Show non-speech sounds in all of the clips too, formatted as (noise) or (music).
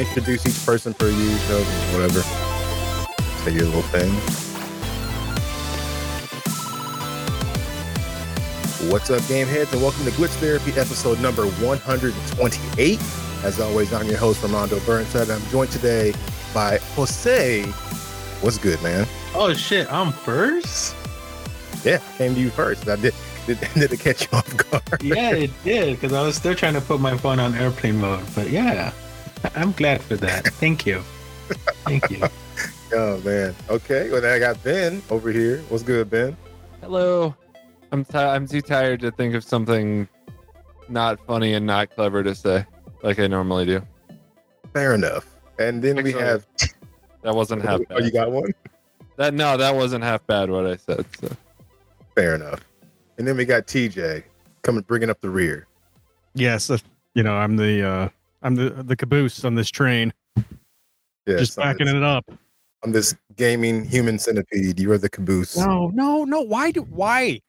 Introduce each person for you, so whatever. Say your little thing. What's up, game heads, and welcome to Glitch Therapy, episode number 128. As always, I'm your host, Armando Burnside. I'm joined today by Jose. What's good, man? Oh shit, I'm first. Yeah, I came to you first. I did. Did, (laughs) did it catch you off guard? Yeah, it did because I was still trying to put my phone on airplane mode. But yeah, I'm glad for that. Thank you. Thank you. (laughs) Oh man. Okay. Well, then I got Ben over here. What's good, Ben? Hello. I'm ti I'm too tired to think of something not funny and not clever to say like I normally do. Fair enough. And then we have. (laughs) That wasn't half Oh, you bad. got one. That no, that wasn't half bad what I said. So Fair enough. And then we got TJ coming, bringing up the rear. Yes, uh, you know, I'm the uh I'm the the caboose on this train, Yeah, just backing this, it up. on this gaming human centipede. You are the caboose. No, no, no. Why do why?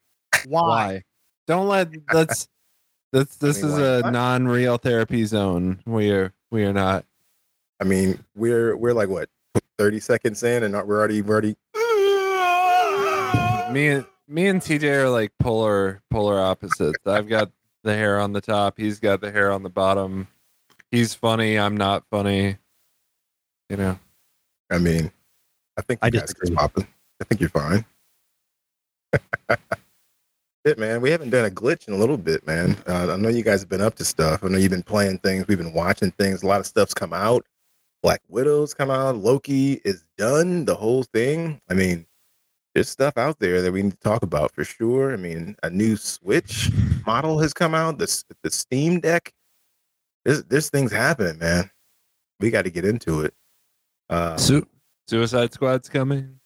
Why? why? Don't let (laughs) let's this this mean, is why a non-real therapy zone. We are we are not. I mean, we're we're like what, thirty seconds in, and we're already we're already. Me and me and TJ are like polar polar opposites. I've got the hair on the top. He's got the hair on the bottom. He's funny. I'm not funny. You know. I mean, I think I you guys are popping. I think you're fine. (laughs) Shit, man. We haven't done a glitch in a little bit, man. Uh, I know you guys have been up to stuff. I know you've been playing things. We've been watching things. A lot of stuff's come out. Black Widow's come out. Loki is done. The whole thing. I mean, there's stuff out there that we need to talk about for sure. I mean, a new Switch model has come out. The the Steam Deck. There's there's things happening, man. We got to get into it. Uh, Su- Suicide Squad's coming.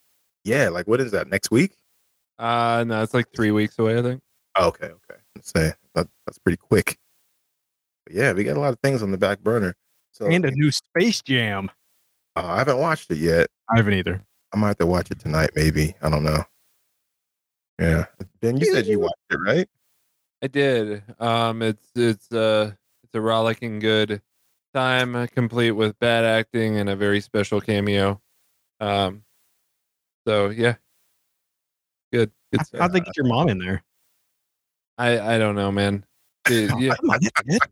yeah, like what is that next week? Uh no, it's like three weeks away, I think. Oh, okay, okay. Let's say that, that's pretty quick. But yeah, we got a lot of things on the back burner. So And a new Space Jam. uh, I haven't watched it yet. I haven't either. I might have to watch it tonight, maybe. I don't know. Yeah, Ben, you said you watched it, right? I did. Um it's it's uh it's a rollicking good time complete with bad acting and a very special cameo. Um so yeah. Good. Good stuff. How'd they get your mom in there? I I don't know, man. She, (laughs) yeah, Come on, that's it.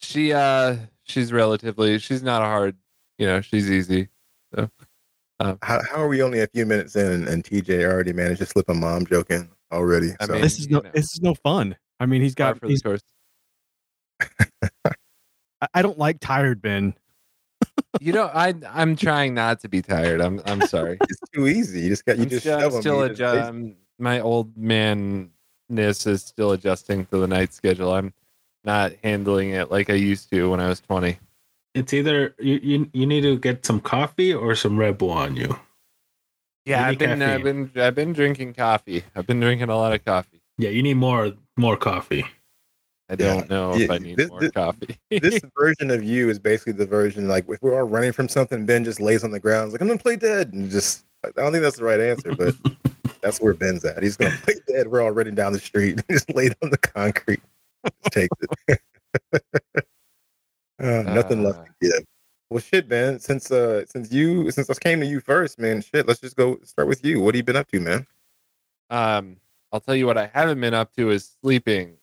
she uh she's relatively she's not a hard you know, she's easy. So how, how are we only a few minutes in and, and TJ already managed to slip a mom joke in already? I so mean- This is you no know. this is no fun. I mean, he's got for the he's, course. I- I don't like tired Ben. You know, I I'm trying not to be tired. I'm I'm sorry. (laughs) it's too easy. You just got you I'm just still, shove still you just adju- face- my old manness is still adjusting to the night schedule. I'm not handling it like I used to when I was 20. It's either you, you you need to get some coffee or some Red Bull on you. Yeah, You I've need been I've been I've been drinking coffee. I've been drinking a lot of coffee. Yeah, you need more more coffee. I Yeah. don't know Yeah, if I need this- more this- coffee. this (laughs) version of you is basically the version like if we're all running from something, Ben just lays on the ground, he's like I'm gonna play dead, and just I don't think that's the right answer, but (laughs) that's where Ben's at. He's gonna play dead. We're all running down the street, (laughs) just laid on the concrete, just takes it. Uh, nothing left to give. Well, shit, Ben. Since uh, since you since I came to you first, man, shit. Let's just go start with you. What have you been up to, man? um, I'll tell you what I haven't been up to is sleeping.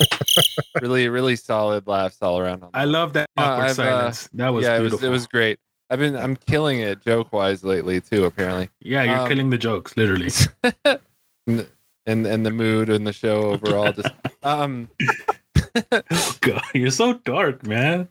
Okay. (laughs) really, really solid laughs all around. On I love that awkward I've, uh, silence. that was yeah, it was it was great. I've been I'm killing it joke wise lately too. Apparently, yeah, you're um, killing the jokes, literally. (laughs) and and and the mood and the show overall just (laughs) um. God, you're so dark, man.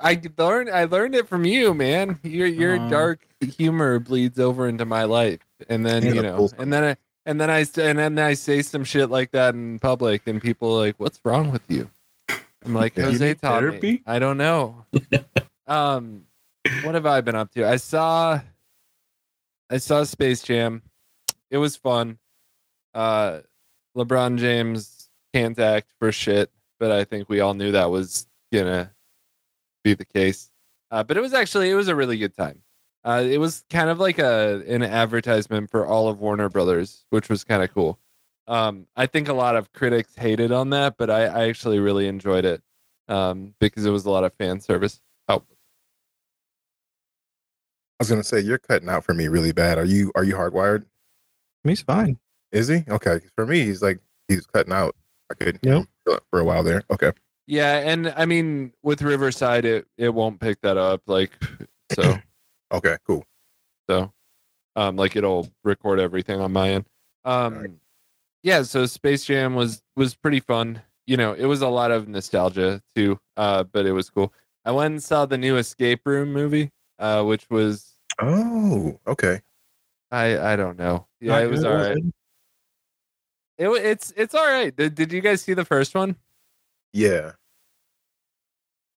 I learned I learned it from you, man. Your your Aw. dark humor bleeds over into my life, and then you know, and then I and then I and then I say some shit like that in public, and people are like, "What's wrong with you?" I'm like, Jose taught me. therapy? I don't know. (laughs) um, what have I been up to? I saw, I saw Space Jam. It was fun. Uh, LeBron James can't act for shit, but I think we all knew that was gonna be the case. Uh, but it was actually it was a really good time. Uh, it was kind of like a an advertisement for all of Warner Brothers, which was kind of cool. Um, I think a lot of critics hated on that, but I, I actually really enjoyed it. um, because it was a lot of fan service. Oh, I was gonna say you're cutting out for me really bad. Are you are you hardwired? He's fine. Is he? Okay. For me, he's like he's cutting out. I couldn't hear Nope. for- for a while there. Okay. yeah, and I mean with Riverside, it it won't pick that up. Like so, (laughs) Okay. Cool. so, um, like it'll record everything on my end. Um, Alright. yeah. So Space Jam was was pretty fun. You know, it was a lot of nostalgia too. Uh, but it was cool. I went and saw the new Escape Room movie, uh, which was Oh. Okay. I I don't know. Yeah, Not it was all right. It, it's it's all right. Did, did you guys see the first one? Yeah.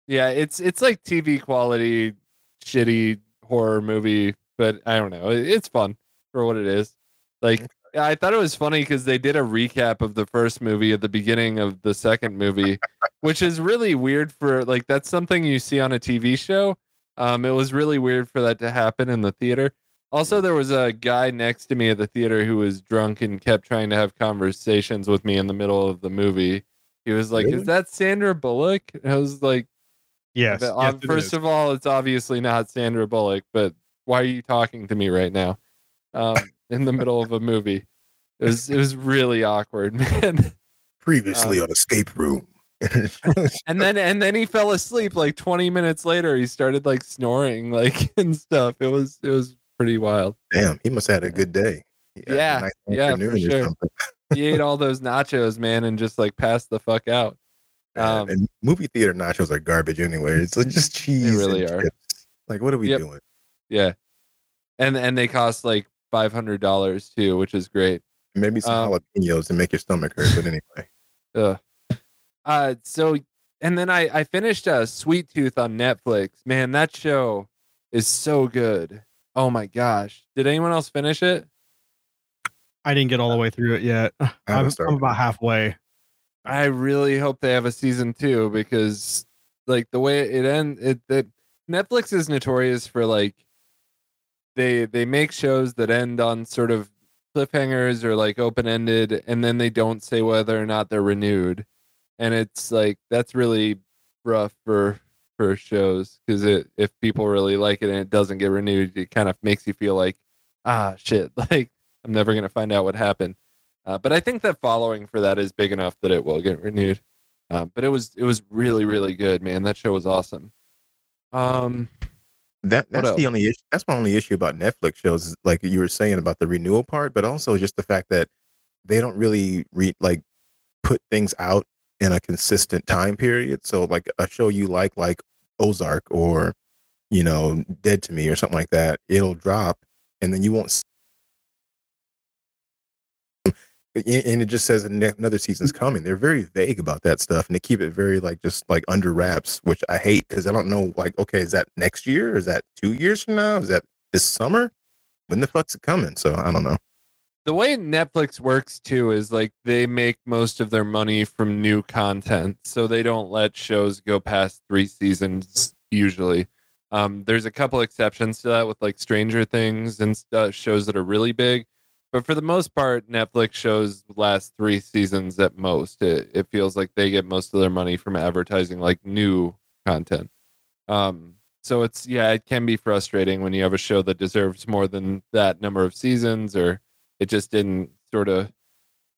Yeah, it's it's like TV quality, shitty horror movie, but I don't know. It's fun for what it is. Like I thought it was funny because they did a recap of the first movie at the beginning of the second movie, which is really weird for like that's something you see on a TV show. Um, it was really weird for that to happen in the theater. Also, there was a guy next to me at the theater who was drunk and kept trying to have conversations with me in the middle of the movie. He was like, Really? "Is that Sandra Bullock?" And I was like, Yes. but, yes um, it first is. of all, it's obviously not Sandra Bullock, but why are you talking to me right now? Um, (laughs) in the middle of a movie. It was it was really awkward, (laughs) man. Previously Um, on Escape Room. (laughs) And then and then he fell asleep like 20 minutes later. He started like snoring like and stuff. It was it was pretty wild. Damn, he must have had a good day. He had a Yeah, nice yeah, for sure. He ate all those nachos, man, and just like passed the fuck out. Man, Um, and movie theater nachos are garbage anyway. It's like just cheese. They really are. chips. Like, what are we Yep. doing? Yeah. And and they cost like five hundred dollars too, which is great. Maybe some Um, jalapenos to make your stomach hurt. But anyway, (laughs) Ugh. Uh, so and then I I finished uh, Sweet Tooth on Netflix. Man, that show is so good. Oh my gosh! Did anyone else finish it? I didn't get all the way through it yet. (laughs) I'm, I'm about halfway. I really hope they have a season two because like the way it end it that Netflix is notorious for like they they make shows that end on sort of cliffhangers or like open ended and then they don't say whether or not they're renewed. And it's like that's really rough for for shows because it if people really like it and it doesn't get renewed, it kind of makes you feel like ah shit (laughs) like I'm never gonna find out what happened. Uh, but I think that following for that is big enough that it will get renewed. Uh, but it was it was really really good, man. That show was awesome. Um, that that's the only issue. That's my only issue about Netflix shows. Is like you were saying about the renewal part, but also just the fact that they don't really re- like put things out in a consistent time period. So like a show you like, like Ozark or you know Dead to Me or something like that, it'll drop, and then you won't. And it just says another season's coming. They're very vague about that stuff, and they keep it very like just like under wraps, which I hate because I don't know. Like, okay, is that next year? Is that two years from now? Is that this summer? When the fuck's it coming? So I don't know. the way Netflix works too is like they make most of their money from new content, so they don't let shows go past three seasons usually. Um, there's a couple exceptions to that with like Stranger Things and stuff, shows that are really big, but for the most part, Netflix shows last three seasons at most. It, it feels like they get most of their money from advertising like new content. Um, so it's yeah, it can be frustrating when you have a show that deserves more than that number of seasons, or it just didn't sort of,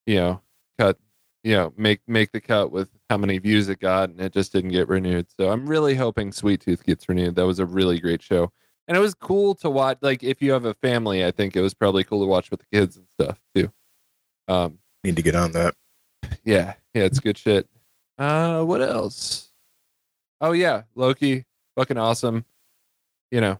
you know, cut, you know, make make the cut with how many views it got, and it just didn't get renewed. So I'm really hoping Sweet Tooth gets renewed. That was a really great show, and it was cool to watch. Like if you have a family, I think it was probably cool to watch with the kids and stuff too. Um, Need to get on that. yeah, yeah, it's good shit. Uh, what else? Oh yeah, Loki, fucking awesome. You know,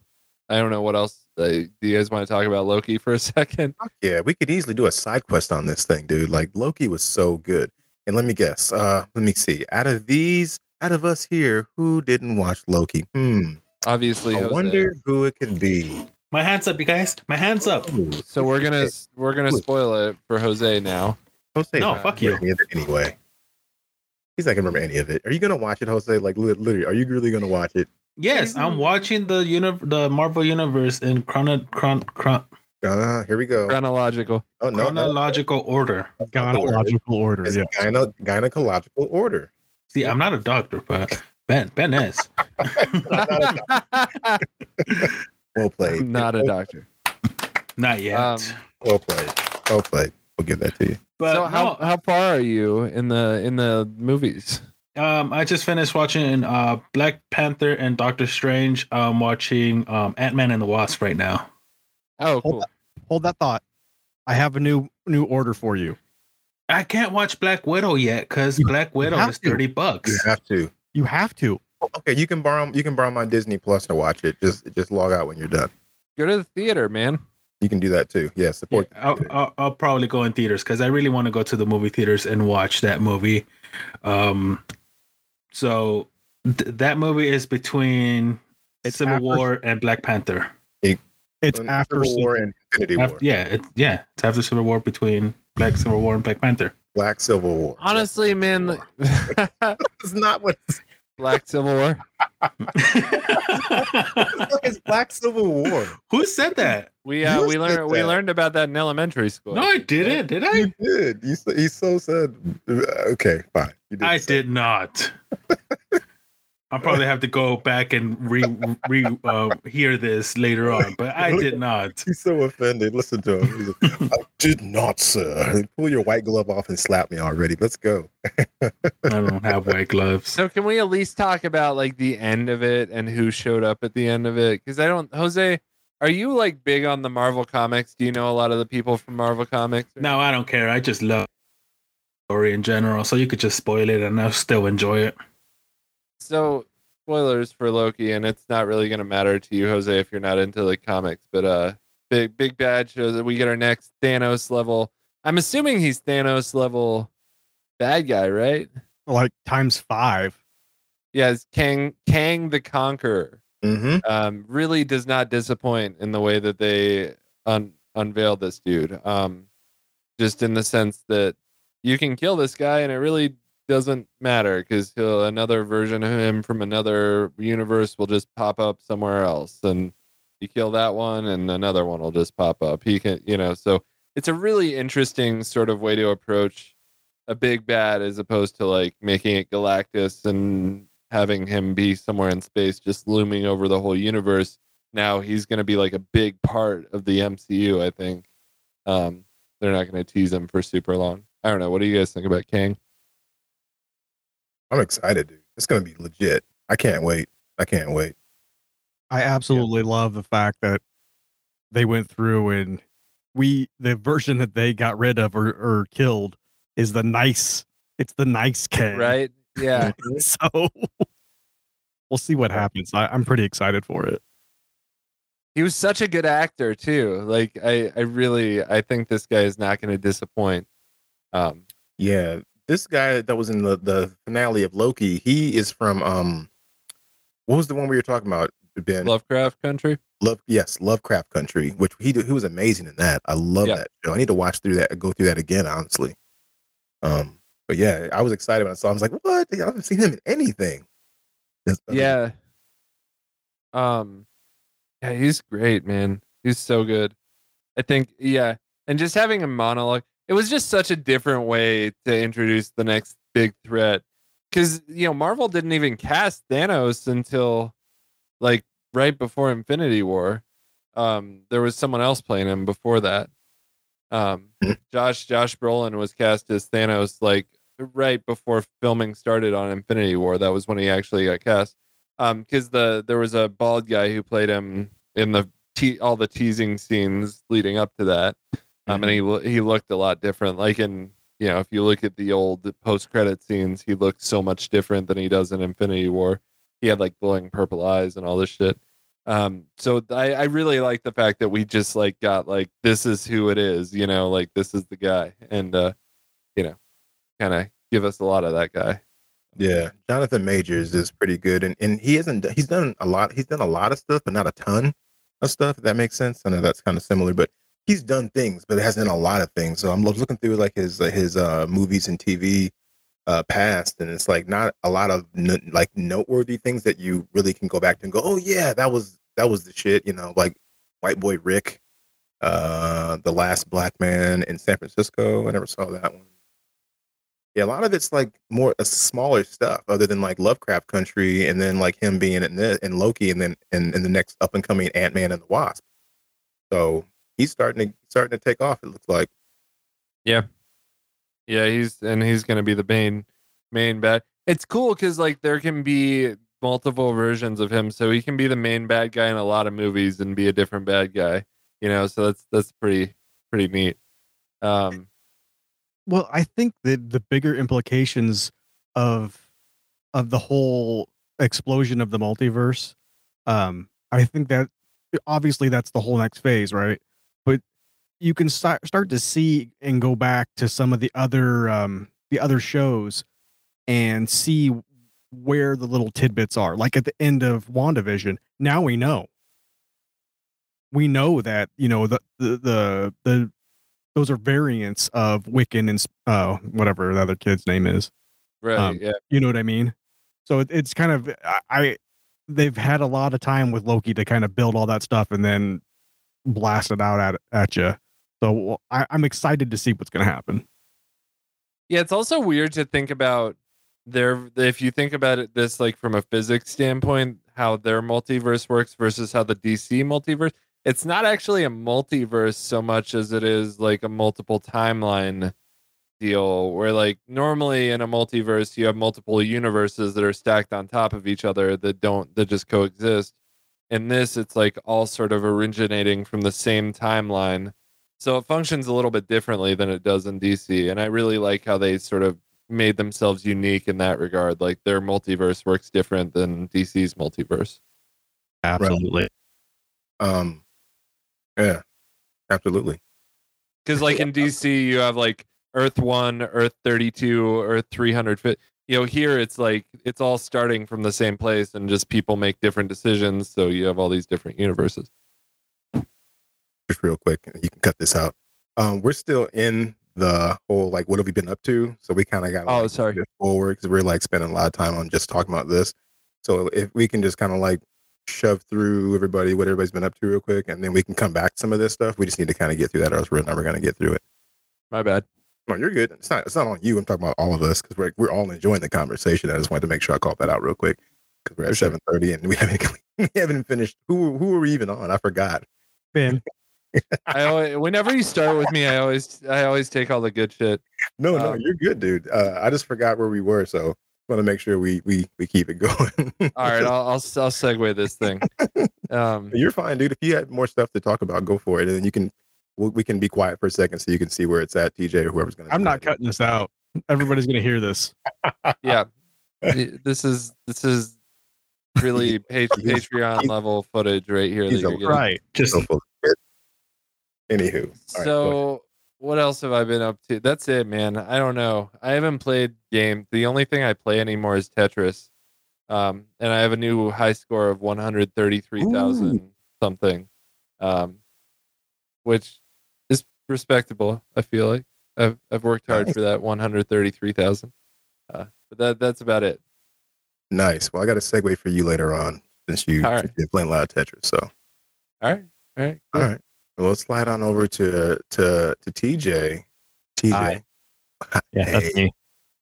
I don't know what else. Uh, do you guys want to talk about Loki for a (laughs) second? Yeah, we could easily do a side quest on this thing, dude. Like Loki was so good. And let me guess. Uh, let me see. Out of these, out of us here, who didn't watch Loki? Hmm. Obviously, I Jose. wonder who it could be. My hands up, you guys. My hands up. Ooh, So we're gonna we're gonna spoil it for Jose now. Jose. No, not fuck remember you. Any of anyway. He's not gonna remember any of it. Are you gonna watch it, Jose? Like literally, are you really gonna watch it? Yes, I'm watching the uni- the Marvel universe in chrono- chron- chron- Uh, here we go. Chronological. Oh no, no. chronological order. Chronological order. It's Yeah. gyno- gynecological order. See, I'm not a doctor, but Ben Ben is. (laughs) Well played. not a doctor. Not yet. Um, Well played. Well played. We'll give that to you. but so how no, how far are you in the in the movies? um, I just finished watching uh Black Panther and Doctor Strange. I'm watching um Ant Man and the Wasp right now. Oh, Hold cool. Hold that thought. I have a new new order for you. I can't watch Black Widow yet because Black Widow is to. thirty bucks. You have to. You have to. Okay, you can borrow you can borrow my Disney Plus to watch it. Just just log out when you're done. Go to the theater, man. You can do that too. Yeah, Yeah, support. the I'll. I'll, I'll probably go in theaters because I really want to go to the movie theaters and watch that movie. Um, so th- that movie is between It's Civil after- War and Black Panther. It's When after Civil War and Infinity War. Af- yeah, it, yeah, it's after Civil War between Black Civil War and Black Panther. Black Civil War. Honestly, man, it's (laughs) (laughs) not what Black Civil War. it's Black Civil War. Who said that? We uh, You we said learned we learned about that in elementary school. No, I didn't. Did I? You did. You s- he so said. uh, Okay, fine. You did I say- did not. (laughs) I'll probably have to go back and re re uh, hear this later on, but I did (laughs) not. He's so offended. Listen to him. Like, I did not, sir. (laughs) Pull your white glove off and slap me already. Let's go. I don't have white gloves. So can we at least talk about like the end of it and who showed up at the end of it? Because I don't, Jose. Are you like big on the Marvel comics? Do you know a lot of the people from Marvel comics? or- No, I don't care. I just love story in general, so you could just spoil it and I'll still enjoy it. So spoilers for Loki, and it's not really gonna matter to you, Jose, if you're not into the comics. But uh, big big bad shows that we get our next Thanos level. I'm assuming he's Thanos level bad guy, right? like times five. Yeah, it's Kang Kang the Conqueror. Mm-hmm. um, really does not disappoint in the way that they un- unveiled this dude. Um, just in the sense that you can kill this guy and it really doesn't matter because another version of him from another universe will just pop up somewhere else, and you kill that one and another one will just pop up. He can, you know, so it's a really interesting sort of way to approach a big bad as opposed to like making it Galactus and having him be somewhere in space just looming over the whole universe. Now he's going to be like a big part of the MCU, I think. Um, they're not going to tease him for super long. I don't know. What do you guys think about Kang? I'm excited, dude. It's gonna be legit. I can't wait. I can't wait. I absolutely love the fact that they went through and we the version that they got rid of or, or killed is the nice. It's the nice Ken. Right? Yeah. (laughs) So we'll see what happens. I, I'm pretty excited for it. he was such a good actor too. Like I, I really, I think this guy is not going to disappoint. Um, Yeah, this guy that was in the the finale of Loki, he is from um, what was the one we were talking about? Ben Lovecraft Country. Love, yes, Lovecraft Country, which he he was amazing in that. I love Yeah. that show. I need to watch through that, go through that again, honestly. Um, but yeah, I was excited when I saw. him. I was like, what? I haven't seen him in anything. Yeah. Um, yeah, he's great, man. He's so good. I think, yeah, and just having a monologue. It was just such a different way to introduce the next big threat, because you know Marvel didn't even cast Thanos until like right before Infinity War. Um, there was someone else playing him before that. Um. (clears throat) Josh Josh Brolin was cast as Thanos like right before filming started on Infinity War. That was when he actually got cast. Um, because the there was a bald guy who played him in the te- all the teasing scenes leading up to that. Um, and he he looked a lot different. Like in you know, if you look at the old post credit scenes, he looked so much different than he does in Infinity War. He had like glowing purple eyes and all this shit. Um, so I, I really like the fact that we just like got like this is who it is, you know, like this is the guy, and uh, you know, kind of give us a lot of that guy. Yeah, Jonathan Majors is pretty good, and and he hasn't. He's done a lot. He's done a lot of stuff, but not a ton of stuff. If that makes sense. I know that's kind of similar, but he's done things, but it hasn't done a lot of things. So I'm looking through like his his uh, movies and TV uh, past, and it's like not a lot of n- like noteworthy things that you really can go back to and go, oh yeah, that was that was the shit. You know, like White Boy Rick, uh, the last black man in San Francisco. I never saw that one. Yeah, a lot of it's like more a smaller stuff, other than like Lovecraft Country, and then like him being in Loki, and then in, in the next up and coming Ant Man and the Wasp. So he's starting to starting to take off. It looks like. Yeah, yeah, he's and he's gonna be the main main bad. It's cool because like there can be multiple versions of him, so he can be the main bad guy in a lot of movies and be a different bad guy. You know, so that's that's pretty pretty neat. Um, Well, I think that the bigger implications of of the whole explosion of the multiverse, um, I think that obviously that's the whole next phase, right? But you can start start to see and go back to some of the other um the other shows and see where the little tidbits are. Like at the end of WandaVision, now we know. We know that, you know, the the the, the those are variants of Wiccan and uh whatever the other kid's name is. right? Um, yeah, You know what I mean? So it, it's kind of I, I they've had a lot of time with Loki to kind of build all that stuff and then blast it out at at you. So I, I'm excited to see what's going to happen. yeah. It's also weird to think about their if you think about it this like from a physics standpoint, how their multiverse works versus how the DC multiverse. It's not actually a multiverse so much as it is like a multiple timeline deal where like normally in a multiverse you have multiple universes that are stacked on top of each other that don't that just coexist in this it's like all sort of originating from the same timeline so it functions a little bit differently than it does in dc and i really like how they sort of made themselves unique in that regard like their multiverse works different than dc's multiverse Absolutely. Um, yeah, absolutely. because like in dc you have like earth 1 earth 32 earth 300 fit you know here it's like it's all starting from the same place and just people make different decisions so you have all these different universes Just real quick, you can cut this out. Um, we're still in the whole like what have we been up to? So we kind of got Oh, like, sorry. forward because we're like spending a lot of time on just talking about this. So if we can just kind of like shove through everybody what everybody's been up to real quick, and then we can come back to some of this stuff. We just need to kind of get through that, or else we're never going to get through it. my bad No, you're good. It's not. It's not on you. I'm talking about all of us because we're we're all enjoying the conversation. I just wanted to make sure I called that out real quick because we're at seven thirty and we haven't (laughs) we haven't finished. Who who are we even on? I forgot. Ben, (laughs) I always, whenever you start with me, I always I always take all the good shit. No, no, Um, you're good, dude. Uh, I just forgot where we were, so want to make sure we we we keep it (laughs) going. All right, I'll I'll, I'll segue this thing. Um, you're fine, dude. If you had more stuff to talk about, go for it, and then you can we we can be quiet for a second so you can see where it's at, TJ or whoever's gonna. I'm not it. cutting this out. Everybody's going to hear this. (laughs) yeah, this is this is really (laughs) pa- He's- Patreon level footage right here that you're a- getting. Right. Just So full of shit. Anywho, all right, go ahead. So what else have I been up to? That's it, man. I don't know. I haven't played game. The only thing I play anymore is Tetris. Um, and I have a new high score of 133,000 something. Um, which is respectable, I feel like. I've I've worked hard Nice. for that 133,000. Uh, but that that's about it. nice. Well, I got a segue for you later on since you, All right. you've been playing a lot of Tetris. So All right. All right. all cool. right, well, let's slide on over to to to TJ. TJ, Hi. Yeah, that's me.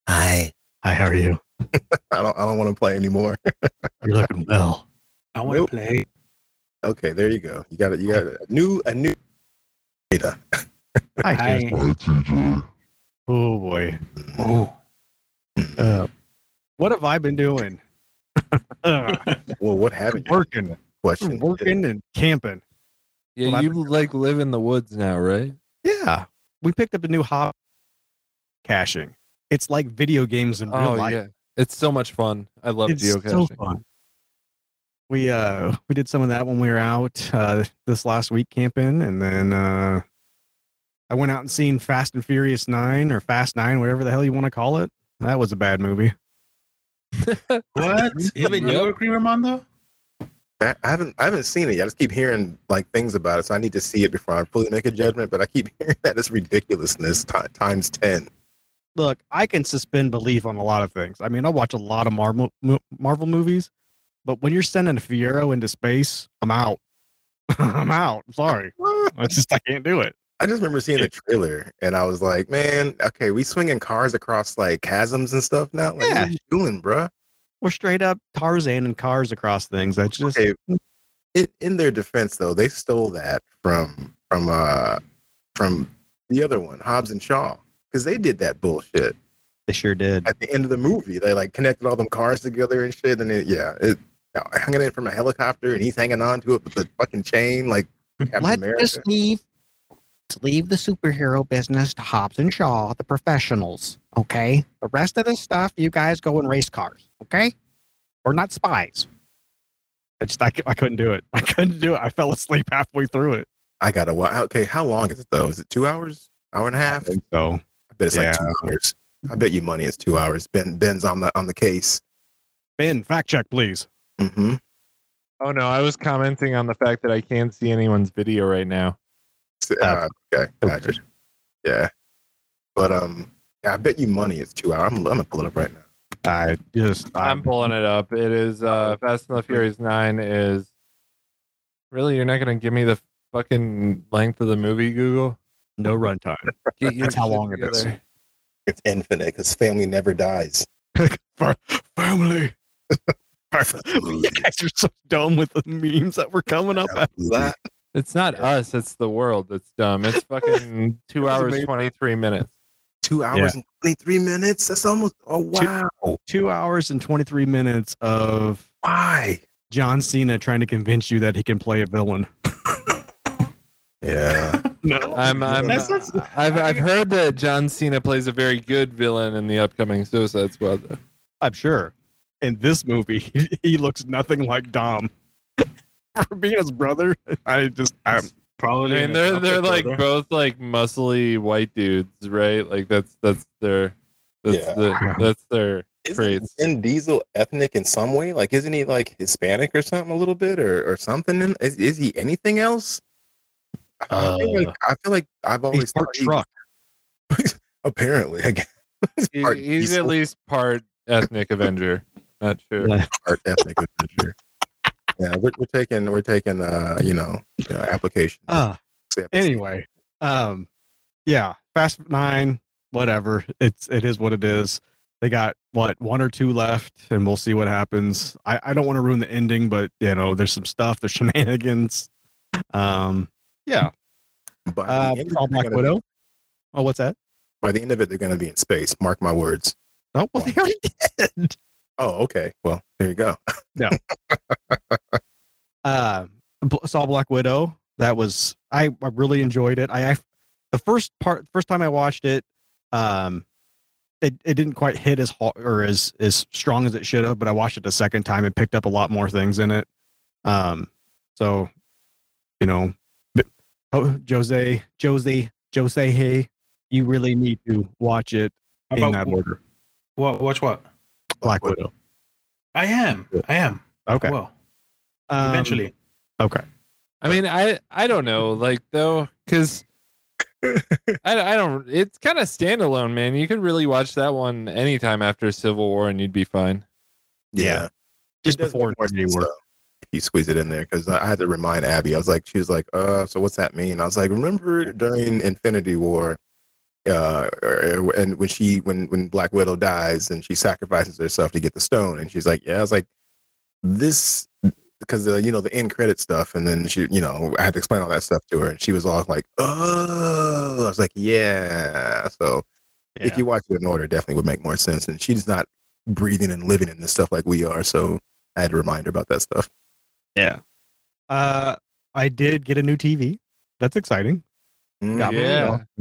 hi. Hi, how are you? (laughs) I don't I don't want to play anymore. (laughs) You're looking well. I want to Nope. play. Okay, there you go. You got it. You got a new a new data. (laughs) Hi, Hi. Jason. Oh boy. Oh, Uh, what have I been doing? (laughs) uh, Well, what haven't you? working, Question. working, and camping. Yeah, Well, you like live in the woods now, right? Yeah, we picked up a new hobby, caching. It's like video games in real Oh life. yeah. It's so much fun. I love it's geocaching. so fun. We uh we did some of that when we were out uh this last week camping, and then uh I went out and seen Fast and Furious Nine or Fast Nine, whatever the hell you want to call it. That was a bad movie. (laughs) what? Even you Yep. agree, Armando? I I haven't I haven't seen it. yet. I just keep hearing like things about it, so I need to see it before I fully make a judgment. But I keep (laughs) hearing that it's ridiculousness ti times ten. Look, I can suspend belief on a lot of things. I mean, I watch a lot of Marvel Marvel movies, but when you're sending a Fiero into space, I'm out. (laughs) I'm out. I'm sorry. I just I can't do it. I just remember seeing the trailer and I was like, man, okay, we swinging cars across like chasms and stuff now. Like, Yeah. what are you doing, bruh? We're straight up Tarzan and cars across things. That's just Okay, it, in their defense though, they stole that from from uh from the other one, Hobbs and Shaw, because they did that bullshit they sure did. at the end of the movie. They like connected all them cars together and shit, and it, yeah, it hanging in from a helicopter and he's hanging on to it with the fucking chain, like Captain Let's America. leave leave the superhero business to Hobbs and Shaw, the professionals. Okay. The rest of the stuff, you guys go and race cars. Okay. We're not spies. I just I, I couldn't do it. (laughs) I couldn't do it. I fell asleep halfway through it. I gotta. wa- Okay, how long is it though? Is it two hours? Hour and a half? I So I bet it's Yeah. like two hours. I bet you money it's two hours. Ben Ben's on the on the case. Ben, fact check, please. hmm Oh no, I was commenting on the fact that I can't see anyone's video right now. Uh, okay, gotcha. Yeah, but um, yeah, I bet you money it's two hours. I'm, I'm gonna pull it up right now. I just I'm I'm pulling it up. It is uh Fast and the Furious Nine is really you're not gonna give me the fucking length of the movie, Google? no runtime. (laughs) Get your That's how long it is. It's infinite because family never dies. (laughs) For family. (laughs) you guys are so dumb with the memes that were coming up after that. It's not us, it's the world that's dumb. It's (laughs) fucking two hours amazing. twenty three minutes. Two hours and twenty three minutes. That's almost. Oh wow! Two hours and 23 minutes of Why? John Cena trying to convince you that he can play a villain. (laughs) Yeah. (laughs) No. I'm I'm That's not- I've I've heard that John Cena plays a very good villain in the upcoming Suicide Squad. though. I'm sure. In this movie, he, he looks nothing like Dom. (laughs) For being his brother, I just I'm I Probably. mean, they're they're like photo. both like muscly white dudes, right? Like that's that's their that's Yeah. the, (laughs) that's their Isn't traits. Vin Diesel ethnic in some way? Like, isn't he like Hispanic or something a little bit, or or something? Is, is he anything else? I, feel like, I feel like I've always he's part thought he- truck. (laughs) apparently, I guess. He's He- he's at least part ethnic Avenger. Not sure. Yeah. part ethnic. Avenger. Yeah, we're, we're taking we're taking uh you know uh, application. Ah, anyway, um, yeah, Fast Nine, whatever. It's it is what it is. They got what one or two left, and we'll see what happens. I I don't want to ruin the ending, but you know, there's some stuff, there's (laughs) shenanigans. Um, yeah. But Uh, the end of all it, they're Black Widow. Oh, what's that? by the end of it, they're going to be in space. Mark my words. Oh, well, (laughs) they already did. Oh, okay. Well, there you go. Yeah. (laughs) uh saw Black Widow. That was I, I really enjoyed it. I, I the first part first time I watched it, um it, it didn't quite hit as hard or as as strong as it should have, but I watched it the second time and picked up a lot more things in it. Um so you know oh, Jose Jose Jose hey, you really need to watch it How in about that order. what? Watch what? Black Widow. I am. I am. Okay. Well, Um, eventually. Okay. I mean, I I don't know, like though, because I I don't. It's kind of standalone, man. You could really watch that one anytime after Civil War, and you'd be fine. Yeah. Just before make Infinity War. though, if You squeeze it in there because I had to remind Abby. I was like, she was like, uh, so what's that mean? I was like, remember during Infinity War, uh, and when she when when Black Widow dies and she sacrifices herself to get the stone, and she's like, yeah, I was like, this because uh, you know the end credit stuff, and then she, you know, I had to explain all that stuff to her, and she was all like, oh, I was like, yeah. So if you watch it in order, it definitely would make more sense. And she's not breathing and living in this stuff like we are, so I had to remind her about that stuff. Yeah. Uh, I did get a new TV. That's exciting. Mm, Got me,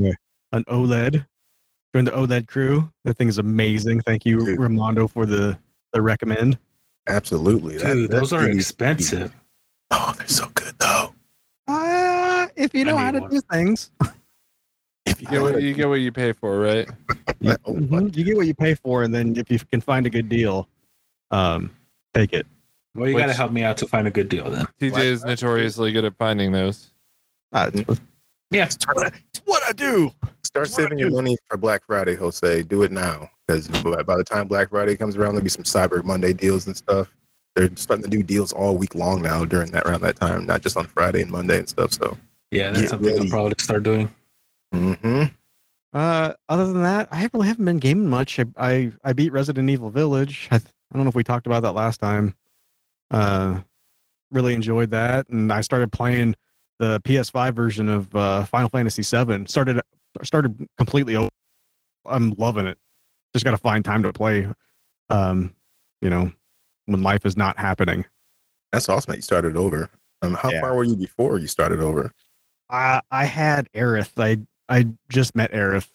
Yeah. You know, An OLED. Join the OLED crew. That thing is amazing. Thank you, Dude. Ramondo, for the the recommend. Absolutely, Dude, that those are TV expensive. Oh, they're so good though. Uh, if you know how to one. do things, (laughs) If You get what you get what you pay for, right? you, (laughs) Oh, fuck. you get what you pay for, and then if you can find a good deal, um, take it. Well, you got to help me out to find a good deal then. TJ is notoriously good at finding those. Uh, it's, Yeah. it's what I- it's what I do. Start saving your money for Black Friday, Jose. Do it now, because by by the time Black Friday comes around, there'll be some Cyber Monday deals and stuff. They're starting to do deals all week long now during that around that time, not just on Friday and Monday and stuff. So Yeah, that's Get something ready. I'll probably start doing. Mm-hmm. Uh, other than that, I really haven't been gaming much. I I, I beat Resident Evil Village. I, I don't know if we talked about that last time. Uh, really enjoyed that, and I started playing the PS5 version of uh, Final Fantasy VII. Started started completely. Over. I'm loving it. Just got to find time to play. Um, you know, when life is not happening. That's awesome that you started over. Um, how Yeah. far were you before you started over? I I had Aerith. I I just met Aerith,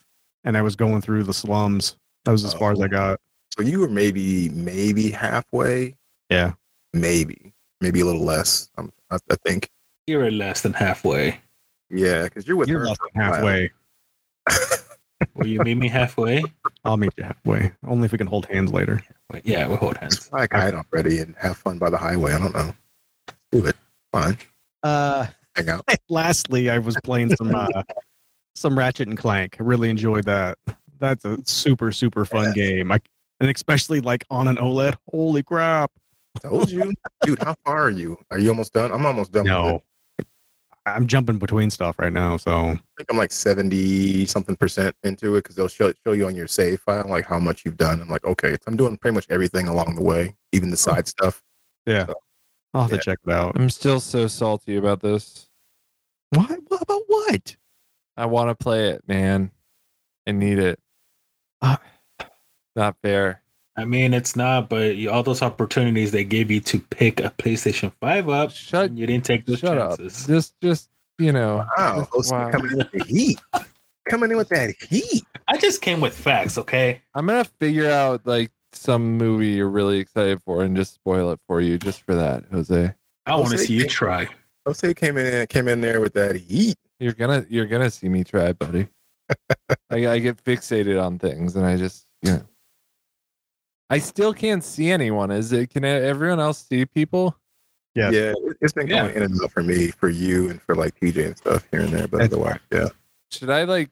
and I was going through the slums. That was as far as I Oh. got. So you were maybe maybe halfway. Yeah. Maybe maybe a little less. Um, I, I think. You're less than halfway. Yeah, because you're with You're her less than halfway. (laughs) Will you meet me halfway? I'll meet you halfway. Only if we can hold hands later. Yeah, we'll hold hands. Fly a kite already and have fun by the highway. I don't know. Do it. Fine. Uh, Hang out. (laughs) lastly, I was playing some uh, some Ratchet and Clank. I really enjoyed that. That's a super super fun game. I and especially like on an OLED. Holy crap! Told you, dude. How far are you? Are you almost done? I'm almost done. With it. No, I'm jumping between stuff right now. So I think I'm like 70 something percent into it because they'll show show you on your save file like how much you've done. I'm like, okay, I'm doing pretty much everything along the way, even the side stuff. yeah, I'll have Yeah. to check it out. I'm still so salty about this. What? What about what? I want to play it, man. I need it. Uh, Not fair. I mean, it's not, but you, all those opportunities they gave you to pick a PlayStation 5 up, Shut you didn't take those shut chances. up. Just just you know. Wow, just- Jose wow. coming in with the heat. Coming in with that heat. I just came with facts, okay? I'm gonna figure out like some movie you're really excited for and just spoil it for you just for that, Jose. I want to see you try. Jose came in came in there with that heat. You're gonna you're gonna see me try, buddy. (laughs) I, I get fixated on things and I just you know. I still can't see anyone. Is it? Can everyone else see people? Yeah, Yeah, it- it's been Yeah. going in and out for me, for you, and for like TJ and stuff here and there. But That's otherwise, yeah. Should I like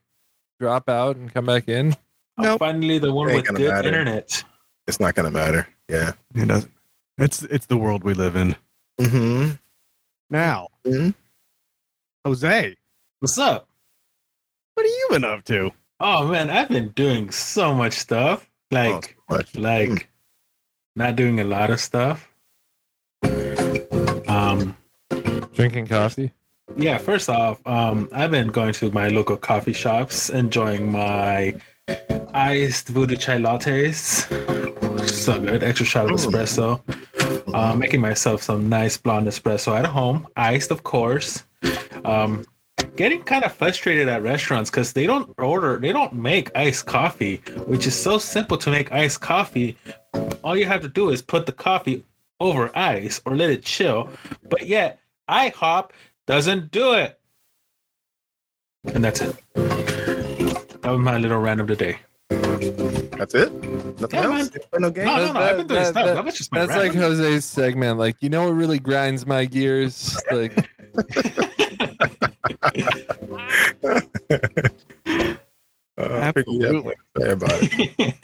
drop out and come back in? I'm Nope. finally the one with gonna good matter. internet. It's not gonna matter. Yeah. It doesn't. It's it's the world we live in Mm-hmm. now. Mhm. Jose, What's up? what have you been up to? Oh man, I've been doing so much stuff. Like, much. like, not doing a lot of stuff. Um, Drinking coffee. yeah. First off, um, I've been going to my local coffee shops, enjoying my iced voodoo chai lattes. So good, extra shot of Mm. espresso. Uh, making myself some nice blonde espresso at home, iced, of course. Um, getting kind of frustrated at restaurants because they don't order, they don't make iced coffee, which is so simple to make iced coffee. All you have to do is put the coffee over ice or let it chill. But yet, IHOP doesn't do it. And that's it. That was my little rant of the day. That's it. Nothing Yeah, else. No game. No, no, That- no. I've been doing that- stuff. that- That was just my That's rant. like Jose's segment. Like, you know what really grinds my gears? Like, (laughs) Uh, I figured you had something to say about it.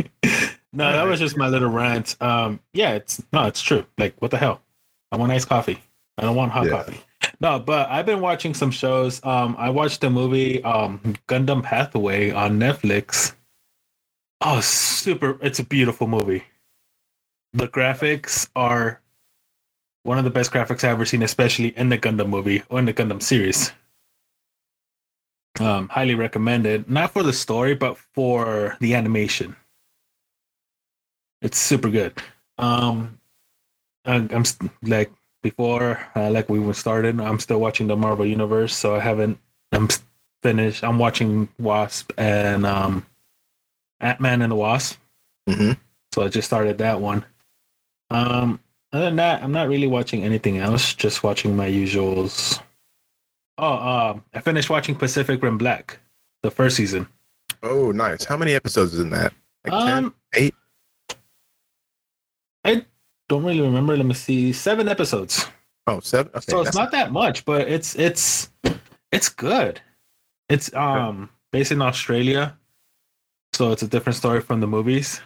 (laughs) no, that was just my little rant. Um, yeah, it's no, it's true. Like, what the hell? I want iced coffee. I don't want hot Yeah. coffee. No, but I've been watching some shows. Um, I watched the movie um Gundam Hathaway on Netflix. Oh, super! It's a beautiful movie. The graphics are one of the best graphics I've ever seen, especially in the Gundam movie or in the Gundam series. Um, highly recommended. Not for the story, but for the animation. It's super good. Um, I- I'm like before, uh, like we were started. I'm still watching the Marvel Universe, so I haven't. I'm finished. I'm watching Wasp and um, Ant Man and the Wasp. hmm So I just started that one. Um, other than that, I'm not really watching anything else. Just watching my usuals. Oh, um, I finished watching Pacific Rim Black, the first season. Oh, nice. How many episodes is in that? Like 10? um, Eight? I don't really remember. Let me see. Seven episodes. Oh, seven. Okay, so it's not that much, but it's it's it's good. It's um based in Australia, so it's a different story from the movies.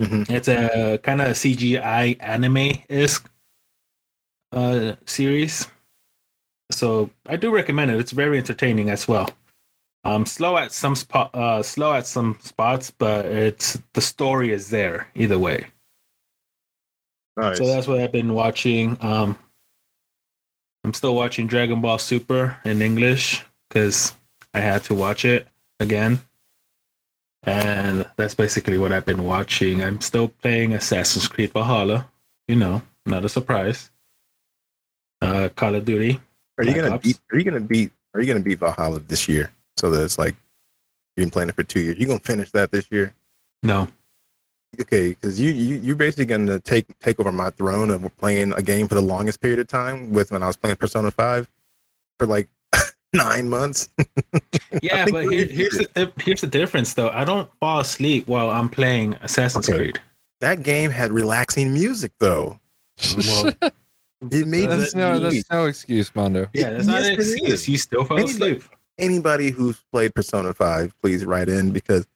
Mhm. It's a kind of CGI anime isk uh series. So I do recommend it. It's very entertaining as well. Um, slow at some spot, uh, slow at some spots, but it's the story is there either way. Nice. So that's what I've been watching. Um, I'm still watching Dragon Ball Super in English because I had to watch it again. And that's basically what I've been watching. I'm still playing Assassin's Creed Valhalla. You know, not a surprise. Uh, Call of Duty. are you Black gonna Ops. beat? Are you gonna beat? Are you gonna beat Valhalla this year? So that it's like you've been playing it for two years. You gonna finish that this year? No. Okay, because you you you're basically gonna take take over my throne of playing a game for the longest period of time with when I was playing Persona Five for like nine months. (laughs) Yeah, but here, here's the it. here's the difference though. I don't fall asleep while I'm playing Assassin's Okay. Creed. That game had relaxing music though. Well, (laughs) It made me that's no, sleep. that's no excuse, Mondo. yeah, that's not Yes, an excuse. is. You still fall Anybody- asleep. anybody who's played Persona 5, please write in because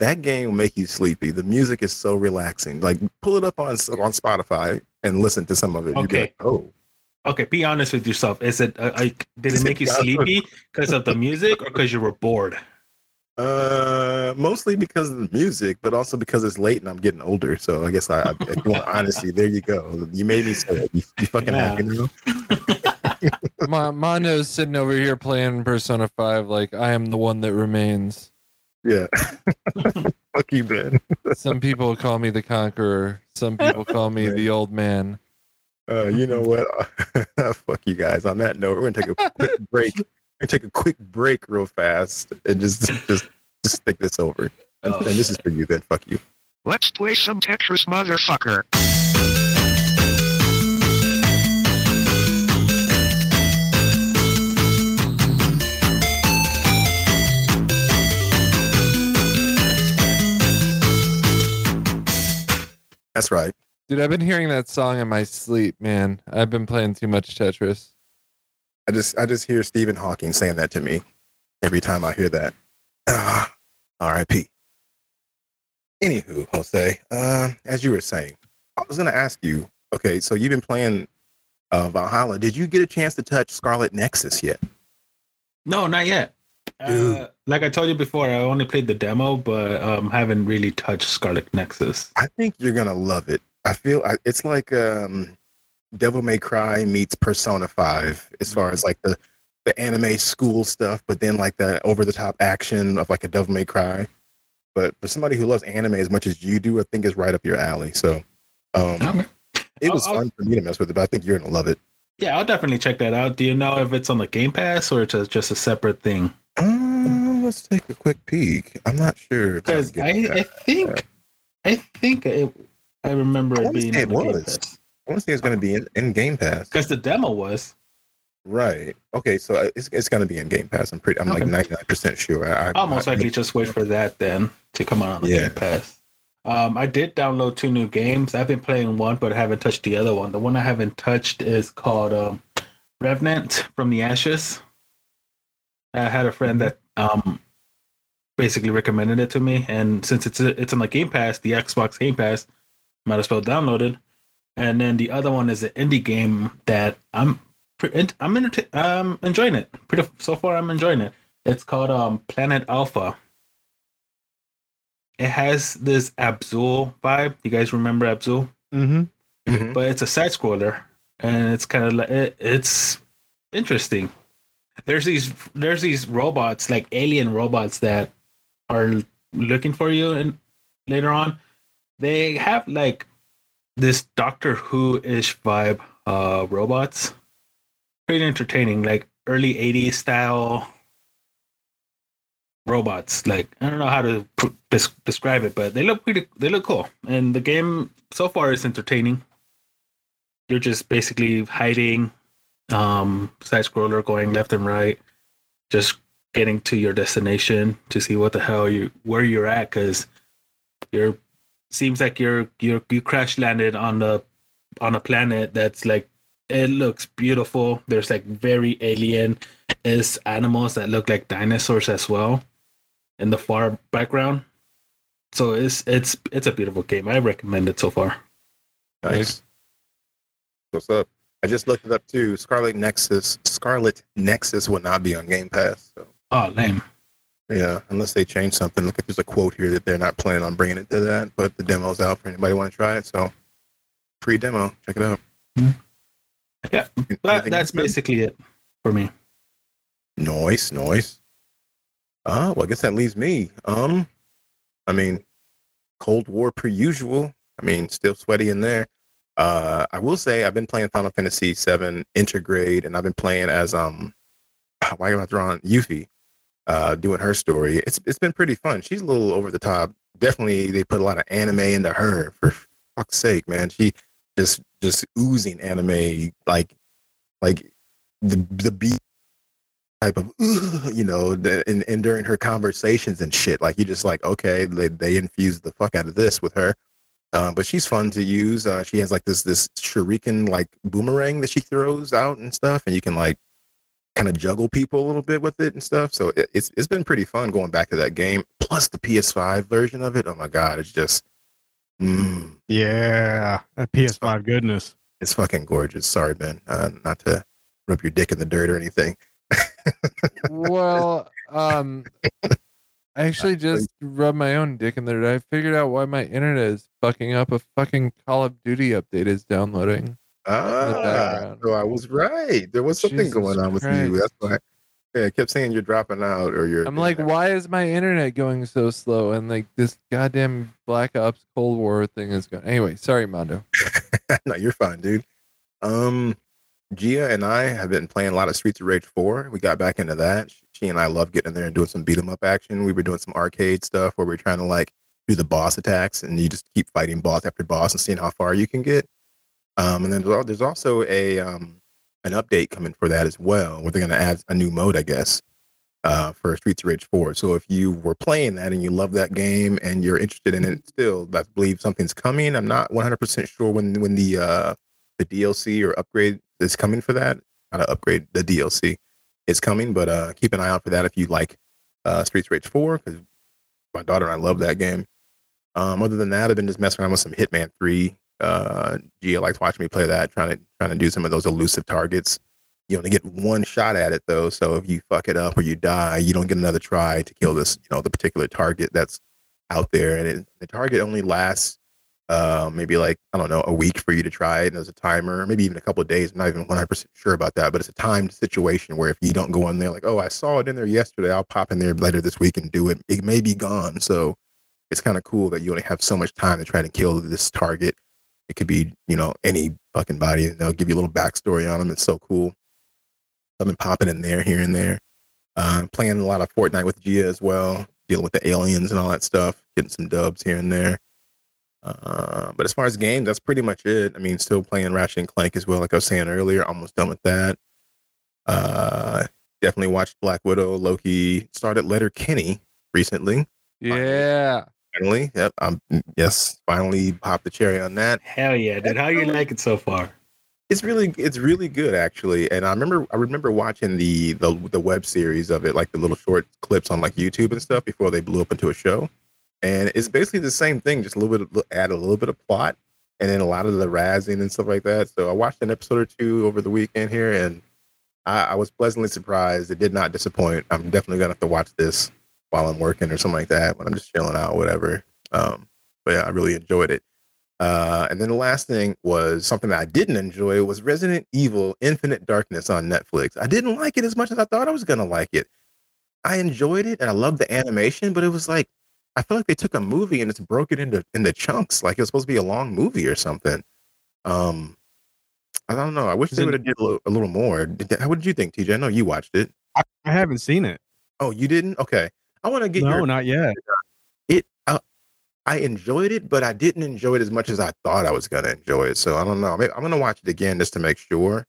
that game will make you sleepy. The music is so relaxing. Like pull it up on on Spotify and listen to some of it. You'd be Okay. like, oh, Okay, be honest with yourself. Is it uh, like did it it make you sleepy because of the music or because you were bored? uh, mostly because of the music, but also because it's late and I'm getting older. So I guess I, I if you want honesty, there you go. You made me say it. You, you fucking Yeah. happy now? (laughs) Mon- Mondo's sitting over here playing Persona 5 like I am the one that remains. Yeah. (laughs) Fuck you, Ben. Some people call me the conqueror. Some people call me (laughs) the old man. Uh, you know what? (laughs) Fuck you guys. On that note, we're gonna take a quick (laughs) break. We're gonna take a quick break real fast and just just just think this over. And, and this is for you, then. Fuck you. Let's play some Tetris, motherfucker. That's right. Dude, I've been hearing that song in my sleep, man. I've been playing too much Tetris. I just I just hear Stephen Hawking saying that to me every time I hear that. Ah, R.I.P. Anywho, Jose, uh, as you were saying, I was gonna ask you. Okay, so you've been playing uh, Valhalla. Did you get a chance to touch Scarlet Nexus yet? No, not yet. Dude. Uh, like I told you before, I only played the demo, but um, haven't really touched Scarlet Nexus. I think you're gonna love it. I feel I, it's like um, Devil May Cry meets Persona Five as far as like the the anime school stuff, but then like the over the top action of like a Devil May Cry. But for somebody who loves anime as much as you do, I think it's right up your alley. So um, Okay. it was I'll- fun for me to mess with it, but I think you're gonna love it. Yeah, I'll definitely check that out. Do you know if it's on the Game Pass or it's just a separate thing? Uh, let's take a quick peek. I'm not sure. Because I, I think I think it, I remember it wanna being say on it Game was. Pass. I want to say it's gonna be in, in Game Pass. Because the demo was. Right. Okay. So uh, it's, it's gonna be in Game Pass. I'm pretty. I'm like 99 percent sure. I, I, I'll most I- likely just wait for that then to come out on the Yeah. Game Pass. Um, I did download two new games. I've been playing one, but I haven't touched the other one. The one I haven't touched is called um, Remnant from the Ashes. I had a friend that um, basically recommended it to me, and since it's it's on the Game Pass, the Xbox Game Pass, might as well download it. And then the other one is an indie game that I'm pre- I'm enter- um enjoying it. Pretty so far, I'm enjoying it. It's called um Planet Alpha. It has this Abzu vibe. You guys remember Abzu? Mm-hmm. Mhm. But it's a side scroller, and it's kind of like it, it's interesting. There's these there's these robots like alien robots that are looking for you, and later on, they have like this Doctor Who ish vibe uh robots. Pretty entertaining, like early '80s style robots. Like I don't know how to pr- des- describe it, but they look pretty. They look cool, and the game so far is entertaining. You're just basically hiding, um, side scroller going left and right, just getting to your destination to see what the hell you where you're at because you're seems like you're you're you crash landed on the on a planet that's like it looks beautiful. There's like very alien is animals that look like dinosaurs as well in the far background. So it's it's it's a beautiful game. I recommend it so far. Nice. What's up? I just looked it up too. Scarlet Nexus. Scarlet Nexus will not be on Game Pass. So Oh, lame. Yeah, unless they change something. Look, there's a quote here that they're not planning on bringing it to that, but the demo's out for anybody want to try it. So, free demo, check it out. Yeah, That, that's basically it for me. Noise, noise. Ah, well, I guess that leaves me. Um, I mean, Cold War per usual. I mean, still sweaty in there. Uh, I will say I've been playing Final Fantasy VII Intergrade, and I've been playing as um, (sighs) why am I throwing Yuffie, uh, doing her story. It's it's been pretty fun. She's a little over the top. Definitely, they put a lot of anime into her. For fuck's sake, man, she just just oozing anime like like the the beat type of you know the, and, and during her conversations and shit like you just like okay they, they infused the fuck out of this with her uh, but she's fun to use uh, she has like this this shuriken like boomerang that she throws out and stuff and you can like kind of juggle people a little bit with it and stuff so it, it's it's been pretty fun going back to that game plus the ps5 version of it oh my god it's just mm, Yeah, that PS5 goodness. it's fucking gorgeous sorry ben uh, not to rub your dick in the dirt or anything well, (laughs) um, I actually just rubbed my own dick in the dirt. I figured out why my internet is fucking up. A fucking Call of Duty update is downloading. Ah, so I was right. There was something Jesus going on with you. That's why. Yeah, I kept saying you're dropping out or you're. I'm like, why is my internet going so slow? And like this goddamn Black Ops Cold War thing is going. Anyway, sorry, Mondo. (laughs) no, you're fine, dude. Um, Gia and I have been playing a lot of Streets of Rage 4. We got back into that. She and I love getting in there and doing some beat 'em up action. We were doing some arcade stuff where we are trying to like do the boss attacks and you just keep fighting boss after boss and seeing how far you can get. Um, and then there's also a um an update coming for that as well, where they're gonna add a new mode, I guess, uh, for Streets of Rage 4. So if you were playing that and you love that game and you're interested in it still, I believe something's coming. I'm not 100% sure when when the uh the DLC or upgrade is coming for that. Not an upgrade, the DLC is coming, but uh keep an eye out for that if you like uh Streets of Rage 4 because my daughter and I love that game. Um, other than that, I've been just messing around with some Hitman 3. Uh, Gia likes watching me play that, trying to trying to do some of those elusive targets. You only get one shot at it though, so if you fuck it up or you die, you don't get another try to kill this, you know, the particular target that's out there. And it, the target only lasts uh, maybe like I don't know a week for you to try it. And there's a timer, maybe even a couple of days. I'm not even 100 percent sure about that, but it's a timed situation where if you don't go in there, like, oh, I saw it in there yesterday, I'll pop in there later this week and do it. It may be gone, so it's kind of cool that you only have so much time to try to kill this target. It could be, you know, any fucking body. They'll give you a little backstory on them. It's so cool. I've been popping in there here and there. Uh, playing a lot of Fortnite with Gia as well, dealing with the aliens and all that stuff, getting some dubs here and there. Uh, but as far as games, that's pretty much it. I mean, still playing Ratchet and Clank as well. Like I was saying earlier, almost done with that. Uh, definitely watched Black Widow, Loki. Started Letterkenny recently. Yeah. Finally, yep. I'm mm, yes, finally popped the cherry on that. Hell yeah, dude. How you like it so far? It's really, it's really good actually. And I remember, I remember watching the the the web series of it, like the little short clips on like YouTube and stuff before they blew up into a show. And it's basically the same thing, just a little bit, add a little bit of plot, and then a lot of the razzing and stuff like that. So I watched an episode or two over the weekend here, and I, I was pleasantly surprised. It did not disappoint. I'm definitely gonna have to watch this while I'm working or something like that when I'm just chilling out, whatever. Um, but yeah, I really enjoyed it. Uh, and then the last thing was something that I didn't enjoy was Resident Evil Infinite Darkness on Netflix. I didn't like it as much as I thought I was gonna like it. I enjoyed it and I loved the animation, but it was like I feel like they took a movie and it's broken into into chunks, like it was supposed to be a long movie or something. Um, I don't know. I wish they would have did a little, a little more. Did they- what did you think, TJ? I know you watched it. I, I haven't seen it. Oh, you didn't? Okay. I want to get No, your not yet. it uh, I enjoyed it, but I didn't enjoy it as much as I thought I was gonna enjoy it. So I don't know. Maybe I'm gonna watch it again just to make sure.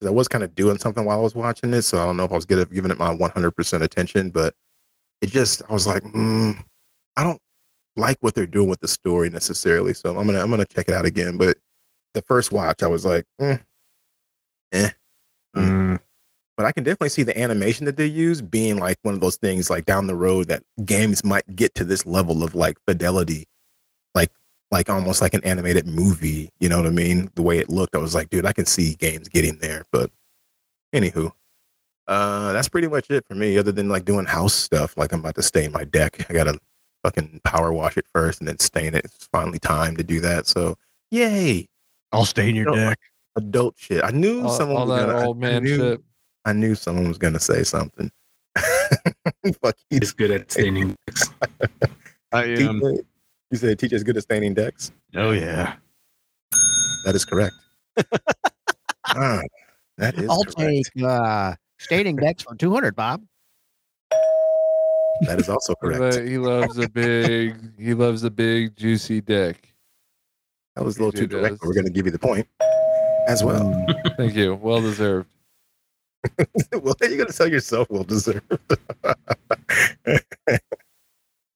'Cause I was kind of doing something while I was watching it, so I don't know if I was giving giving it my 100% attention. But it just, I was like, mm, I don't like what they're doing with the story necessarily. So I'm gonna I'm gonna check it out again. But the first watch, I was like, mm, eh. Mm, But I can definitely see the animation that they use being like one of those things like down the road that games might get to this level of like fidelity, like like almost like an animated movie. You know what I mean? The way it looked, I was like, dude, I can see games getting there. But anywho, Uh, that's pretty much it for me. Other than like doing house stuff, like I'm about to stain my deck. I gotta fucking power wash it first and then stain it. It's finally time to do that. So yay, I'll stain your No. deck. adult shit. I knew All, someone all was that gonna. I- old I man knew- shit. I knew someone was gonna say something. (laughs) Fuck you. He's good at (laughs) staining. decks. I am. TJ, you said teacher's good at staining decks. Oh yeah. That is correct. (laughs) ah, that is I'll correct. take uh, staining decks for 200, Bob. That is also He lo- correct. He loves a big. he loves a big juicy dick. That was a little He too direct, does. but we're gonna give you the point as well. Thank you. Well deserved. (laughs) well, you're gonna tell yourself well deserved. (laughs) uh,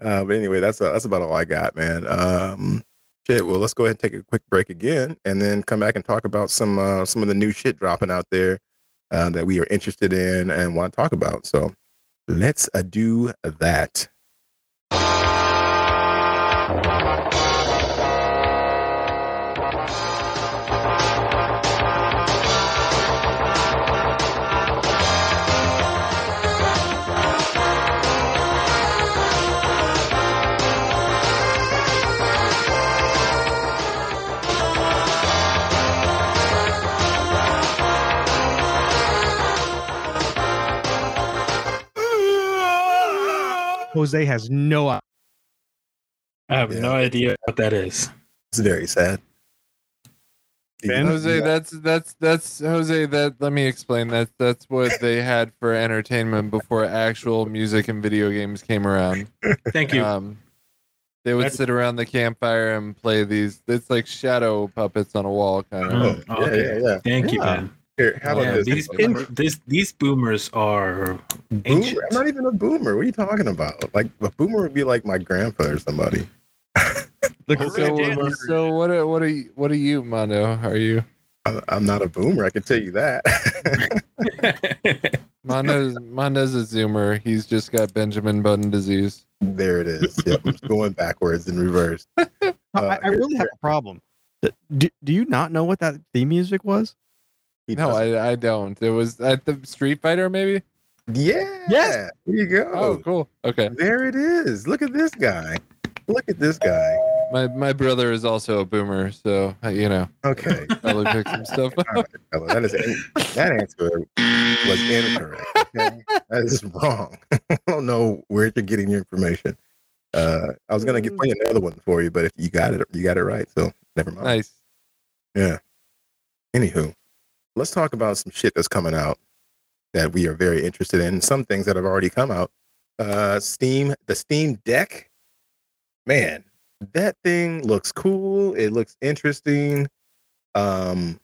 but anyway, that's uh, that's about all I got, man. Um, shit. Well, let's go ahead and take a quick break again, and then come back and talk about some uh, some of the new shit dropping out there uh, that we are interested in and want to talk about. So let's uh, do that. Jose has no. i- I have Yeah. no idea what that is. It's very sad. Ben? Jose, that's that's that's Jose. That let me explain. That that's what they had for entertainment before actual music and video games came around. (laughs) Thank you. Um, they would That's- sit around the campfire and play these. It's like shadow puppets on a wall, kind of. Oh, yeah, okay. yeah, yeah. Thank you, Yeah. Man. Here, how about Yeah, this? these, Boomer- this, these boomers are I'm not even a boomer. What are you talking about? Like a boomer would be like my grandpa or somebody. The So, so what? Are, what are you? What are you, Mondo? Are you? I'm, I'm not a boomer. I can tell you that. (laughs) Mondo's Mondo's a zoomer. He's just got Benjamin Button disease. there it is. Yep, I'm going backwards and reverse. (laughs) I, Uh, I really have a problem. Do, do you not know what that theme music was? He No, I I don't. It was at the Street Fighter, maybe. yeah. Yes. There you go. Oh, cool. Okay. There it is. Look at this guy. Look at this guy. My my brother is also a boomer, so uh, you know, Okay. (laughs) probably pick some stuff (laughs) up. right, fella. That is that answer was incorrect. Okay? That is wrong. (laughs) I don't know where you're getting your information. Uh, I was gonna get play another one for you, but if you got it, you got it right. So never mind. Nice. Yeah. Anywho, let's talk about some shit that's coming out that we are very interested in. Some things that have already come out. Uh, Steam, the Steam Deck. Man, that thing looks cool. It looks interesting. Um,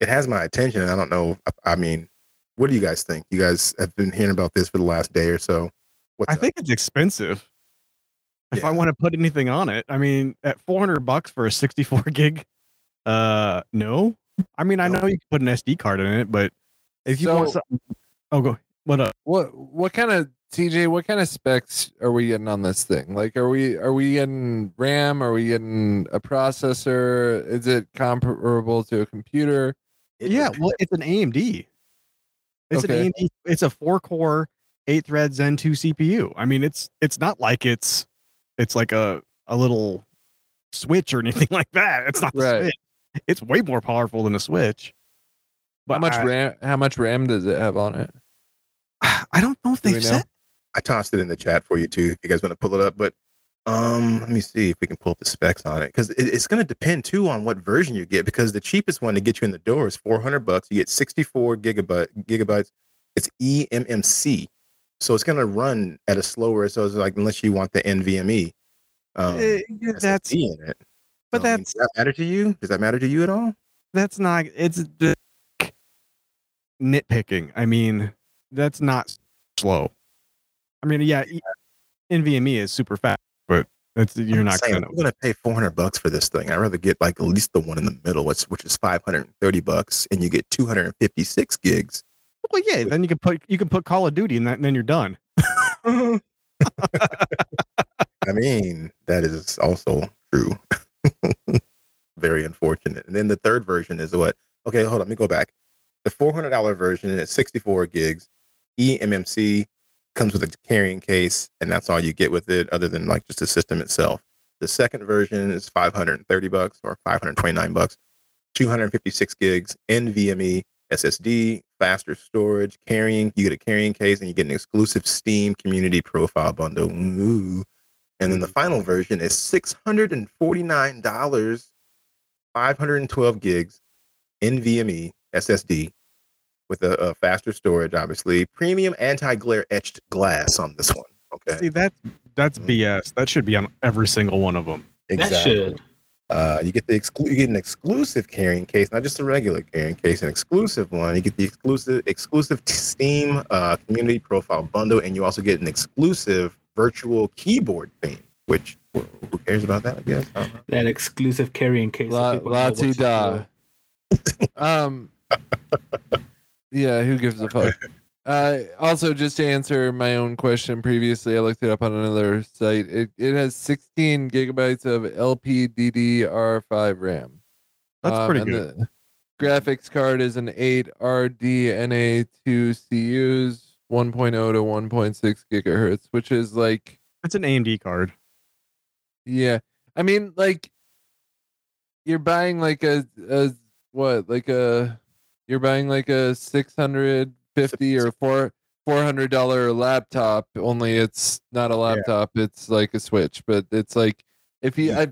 it has my attention. I don't know. I, I mean, what do you guys think? You guys have been hearing about this for the last day or so. What's I up? think it's expensive. If I want to put anything on it, I mean, at 400 bucks for a 64 gig, uh, no. I mean, I know you can put an SD card in it, but if you want So- something, oh, go. What up? What what kind of TJ? What kind of specs are we getting on this thing? Like, are we are we getting RAM? Are we getting a processor? Is it comparable to a computer? It yeah, well, it's an AMD. It's Okay. an AMD. It's a four core, eight thread Zen 2 CPU. I mean, it's it's not like it's it's like a a little switch or anything (laughs) like that. It's not the Right. Switch. It's way more powerful than a switch. But how much I, RAM? How much RAM does it have on it? (sighs) I don't know if Do they've we know? said. I tossed it in the chat for you too. If you guys want to pull it up, but um, let me see if we can pull up the specs on it because it, it's going to depend too on what version you get. Because the cheapest one to get you in the door is 400 bucks. You get 64 gigabyte gigabytes. It's eMMC, so it's going to run at a slower. So it's like unless you want the NVMe, um, Eh, that's SSD in it. But So, I mean, that's does that matter to you? Does that matter to you at all? that's not it's the nitpicking. I mean, that's not slow. I mean, yeah, NVMe is super fast, but it's you're I'm not saying, gonna. I'm gonna pay 400 bucks for this thing. I'd rather get like at least the one in the middle, which which is 530 bucks, and you get 256 gigs. Well, yeah, then you can put you can put Call of Duty and, that, and then you're done. (laughs) I mean, that is also true. (laughs) (laughs) Very unfortunate. And then the third version is what? Okay, hold on. Let me go back. The $400 version is 64 gigs. eMMC comes with a carrying case, and that's all you get with it, other than like just the system itself. The second version is 530 bucks or 529 bucks, 256 gigs, NVMe SSD, faster storage, carrying. You get a carrying case, and you get an exclusive Steam Community Profile bundle. Ooh. And then the final version is $649, 512 gigs, NVMe SSD with a, a faster storage, obviously. Premium anti-glare etched glass on this one. Okay. See that that's BS. That should be on every single one of them. That should. Uh, you get the exclu- you get an exclusive carrying case, not just a regular carrying case, an exclusive one. You get the exclusive exclusive Steam uh, community profile bundle, and you also get an exclusive virtual keyboard thing, Which who cares about that? I guess. I don't. That exclusive carrying case. La, people la what da. (laughs) Um, yeah, who gives a fuck? (laughs) Uh, also, just to answer my own question previously, I looked it up on another site. It it has 16 gigabytes of LPDDR5 RAM. That's Um, pretty and good. The graphics card is an 8 RDNA2 CUs, 1.0 to 1.6 gigahertz, which is like It's an AMD card. yeah. I mean, like you're buying like a, a what, like a you're buying like a six hundred fifty or four four hundred dollar laptop. Only it's not a laptop. It's like a Switch. But it's like if you, I,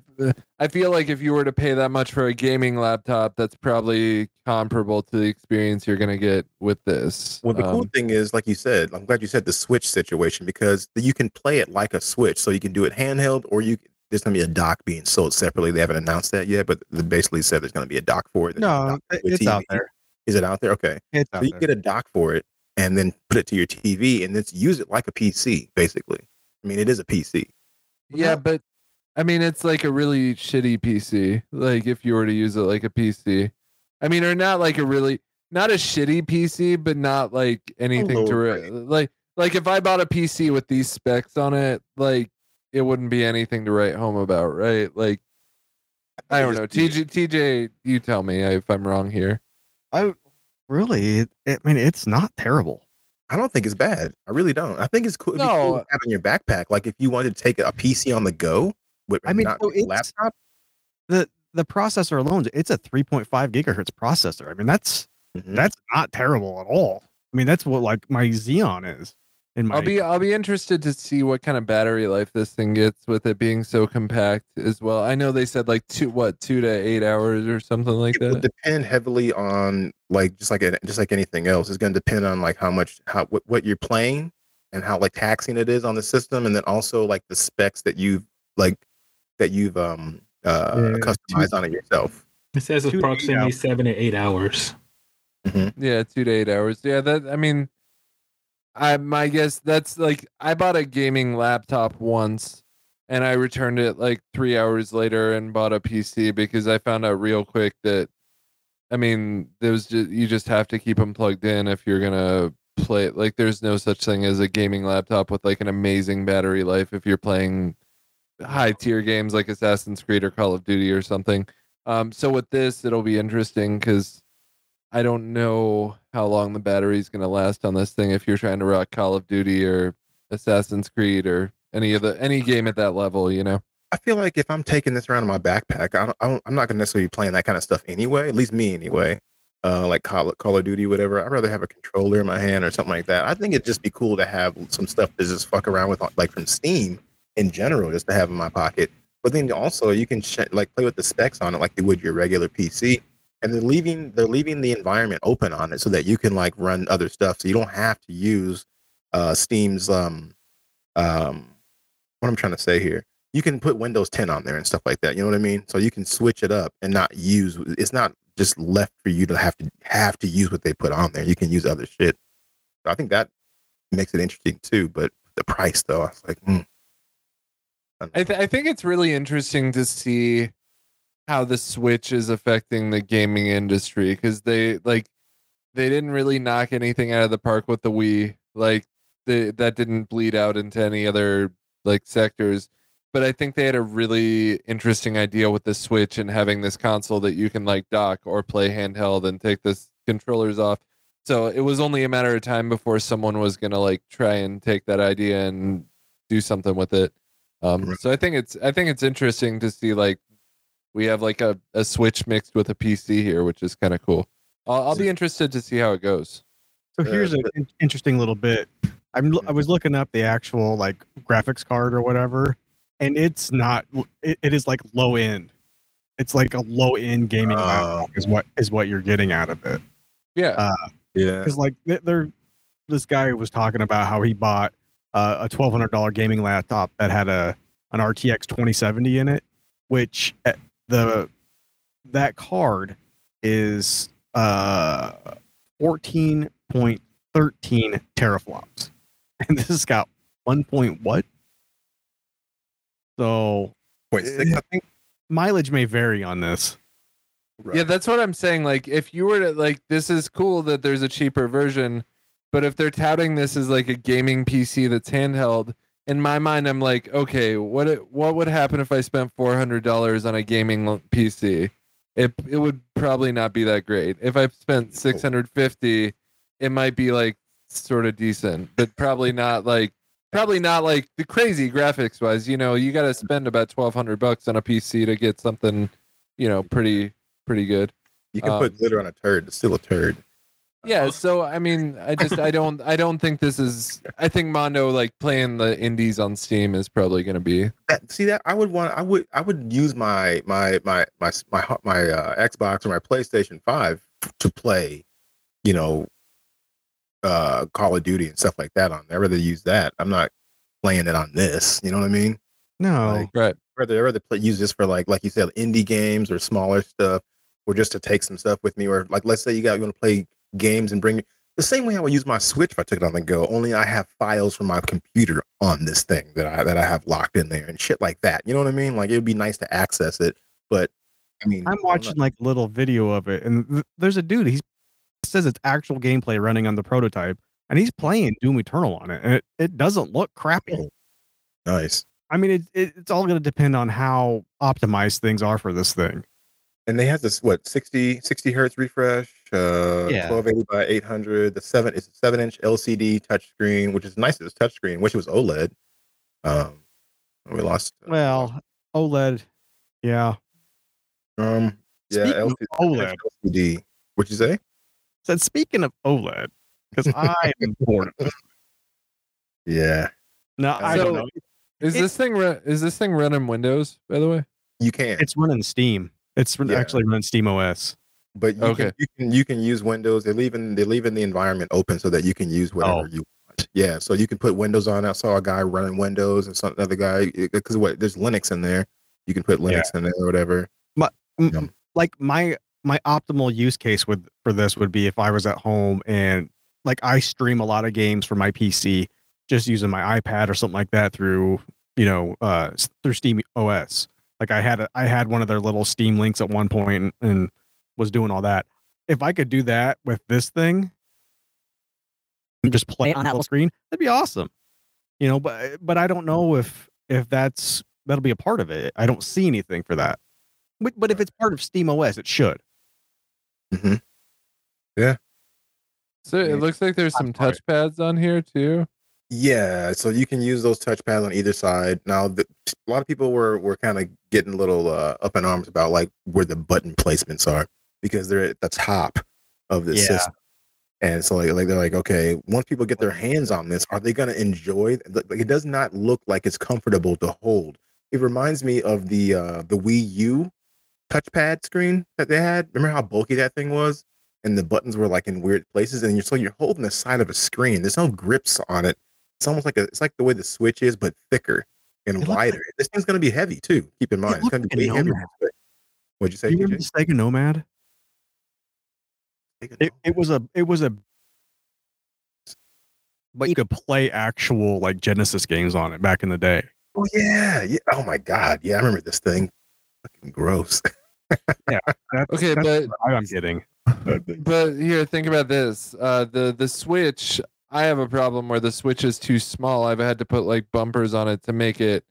I feel like if you were to pay that much for a gaming laptop, that's probably comparable to the experience you're gonna get with this. Well, the cool Um, thing is, like you said, I'm glad you said the Switch situation because you can play it like a Switch. So you can do it handheld, or you there's going to be a dock being sold separately. They haven't announced that yet, but they basically said there's going to be a dock for it. that you can No, dock to it- a it's out there. Is it out there? Okay, It's so you there. get a dock for it and then put it to your TV and then use it like a PC, basically. I mean, it is a PC. Yeah, but I mean, it's like a really shitty PC. Like if you were to use it like a PC, I mean, or not like a really not a shitty PC, but not like anything to re- like like if I bought a PC with these specs on it, like it wouldn't be anything to write home about, right? Like I don't know. TJ, TJ, you tell me if I'm wrong here. I really, it, I mean, it's not terrible. I don't think it's bad. I really don't. I think it's cool. No. cool in your backpack. Like if you wanted to take a PC on the go, with I mean, not so it's- laptop. the The processor alone, it's a 3.5 gigahertz processor. I mean, that's Mhm. that's not terrible at all. I mean, that's what like my Xeon is. In my I'll be I'll be interested to see what kind of battery life this thing gets with it being so compact as well. I know they said like two what two to eight hours or something like it would that. depend heavily on like just like a- just like anything else. It's going to depend on like how much how what, what you're playing and how like taxing it is on the system, and then also like the specs that you've like that you've um uh Yeah, customized on it yourself. It says Two eight approximately hours. seven to eight hours. Yeah, two to eight hours. Yeah, that I mean, I my guess that's like I bought a gaming laptop once, and I returned it like three hours later and bought a PC because I found out real quick that, I mean, there was just you just have to keep them plugged in if you're gonna play. Like, there's no such thing as a gaming laptop with like an amazing battery life if you're playing high tier games like Assassin's Creed or Call of Duty or something. Um, so with this, it'll be interesting because I don't know how long the battery's going to last on this thing if you're trying to rock Call of Duty or Assassin's Creed or any of the any game at that level, you know. I feel like if I'm taking this around in my backpack, I don't, I I'm not going to necessarily be playing that kind of stuff anyway. At least me anyway. Uh, like Call, Call of Duty, whatever. I'd rather have a controller in my hand or something like that. I think it'd just be cool to have some stuff to just fuck around with, like from Steam in general, just to have in my pocket. But then also you can sh- like play with the specs on it like you would your regular PC. And they're leaving they're leaving the environment open on it so that you can like run other stuff. So you don't have to use uh, Steam's um um what I'm trying to say here. You can put Windows 10 on there and stuff like that. You know what I mean? So you can switch it up and not use. It's not just left for you to have to have to use what they put on there. You can use other shit. So I think that makes it interesting too. But the price though, I was like, hmm. I th- I think it's really interesting to see how the Switch is affecting the gaming industry because they like they didn't really knock anything out of the park with the Wii. Like they, that didn't bleed out into any other like sectors. But I think they had a really interesting idea with the Switch and having this console that you can like dock or play handheld and take this controllers off. So it was only a matter of time before someone was gonna like try and take that idea and do something with it. Um, Right. so I think it's I think it's interesting to see like we have like a, a Switch mixed with a PC here, which is kind of cool. I'll, I'll be interested to see how it goes. So Uh, here's an in- interesting little bit. I'm I was looking up the actual like graphics card or whatever, and it's not. It, it is like low end. It's like a low end gaming Oh. laptop is what is what you're getting out of it. Yeah, Uh, Yeah. Because like they're this guy was talking about how he bought uh, a twelve hundred dollar gaming laptop that had a an RTX twenty seventy in it, which uh, the that card is uh fourteen point thirteen teraflops, (laughs) and this has got one point what? So Point six, I think. mileage may vary on this. Yeah, that's what I'm saying. Like, if you were to like, this is cool that there's a cheaper version, but if they're touting this as like a gaming PC that's handheld, in my mind, I'm like, okay, what it, what would happen if I spent four hundred dollars on a gaming PC? It it would probably not be that great. If I spent six hundred fifty, it might be like sort of decent, but probably not like probably not like the crazy graphics wise. You know, you got to spend about twelve hundred bucks on a PC to get something, you know, pretty pretty good. You can um, put glitter on a turd. It's still a turd. Yeah, so I mean, I just I don't I don't think this is I think Mondo like playing the indies on Steam is probably going to be That, see that I would want. I would. I would use my my my my my my, my uh, Xbox or my PlayStation Five to play. You know, uh, Call of Duty and stuff like that on. there. I'd rather use that. I'm not playing it on this. You know what I mean? No, Like, right. rather I'd rather play, use this for like like you said indie games or smaller stuff or just to take some stuff with me or like let's say you got you want to play games and bring the same way I would use my Switch if I took it on the go. Only I have files from my computer on this thing that I that I have locked in there and shit like that. You know what I mean? Like it would be nice to access it, but I mean, I'm watching like a little video of it, and th- there's a dude. He's says it's actual gameplay running on the prototype, and he's playing Doom Eternal on it, and it, it doesn't look crappy. Oh. nice. I mean, it, it it's all going to depend on how optimized things are for this thing. And they have this what 60 60 hertz refresh, uh, Yeah. 1280 by 800. The seven is a seven inch LCD touchscreen, which is nice. It's touchscreen. which was OLED. Um, we lost. uh, Well, OLED, yeah. Um, yeah, Speaking of LCD, OLED. LCD. What'd you say? Said speaking of OLED, because I am (laughs) bored. Yeah, No, I So- don't know. Is It- this thing ru- is this thing running Windows by the way? you can, It's running Steam. It's Yeah. actually running Steam OS. But you Okay. can you can you can use Windows. They're leaving they're leaving the environment open so that you can use whatever Oh. you want. Yeah, so you can put Windows on. I saw a guy running Windows and some other guy because what there's Linux in there. You can put Linux in there or whatever. like my my optimal use case with for this would be if I was at home and like I stream a lot of games from my PC just using my iPad or something like that through you know uh through Steam OS. Like I had a, I had one of their little Steam links at one point and, and was doing all that. If I could do that with this thing and just play it on that little screen, that'd be awesome. You know, but but I don't know if if that's that'll be a part of it. I don't see anything for that. But, but if it's part of Steam OS, it should. hmm So Yeah. it looks like there's some That's touchpads on here too. Yeah, so you can use those touchpads on either side. Now, the, a lot of people were were kind of getting a little uh, up in arms about like where the button placements are because they're at the top of the Yeah. system. And so like, like they're like, okay, once people get their hands on this, are they going to enjoy? Like, it does not look like it's comfortable to hold. It reminds me of the uh, the Wii U touchpad screen that they had. Remember how bulky that thing was, and the buttons were like in weird places, and you're so you're holding the side of a screen. There's no grips on it. It's almost like a it's like the way the Switch is, but thicker and It wider. this thing's gonna be heavy too. Keep in mind, it's gonna be a way heavier. Nomad. than the Switch. What'd you say? You remember Sega Nomad? It, it was a it was a but you could play actual like Genesis games on it back in the day. Oh yeah, yeah. Oh my god, yeah. I remember this thing. Fucking gross. (laughs) That's, Okay, that's but I'm getting. but here think about this. Uh the the Switch I have a problem where the Switch is too small. I've had to put like bumpers on it to make it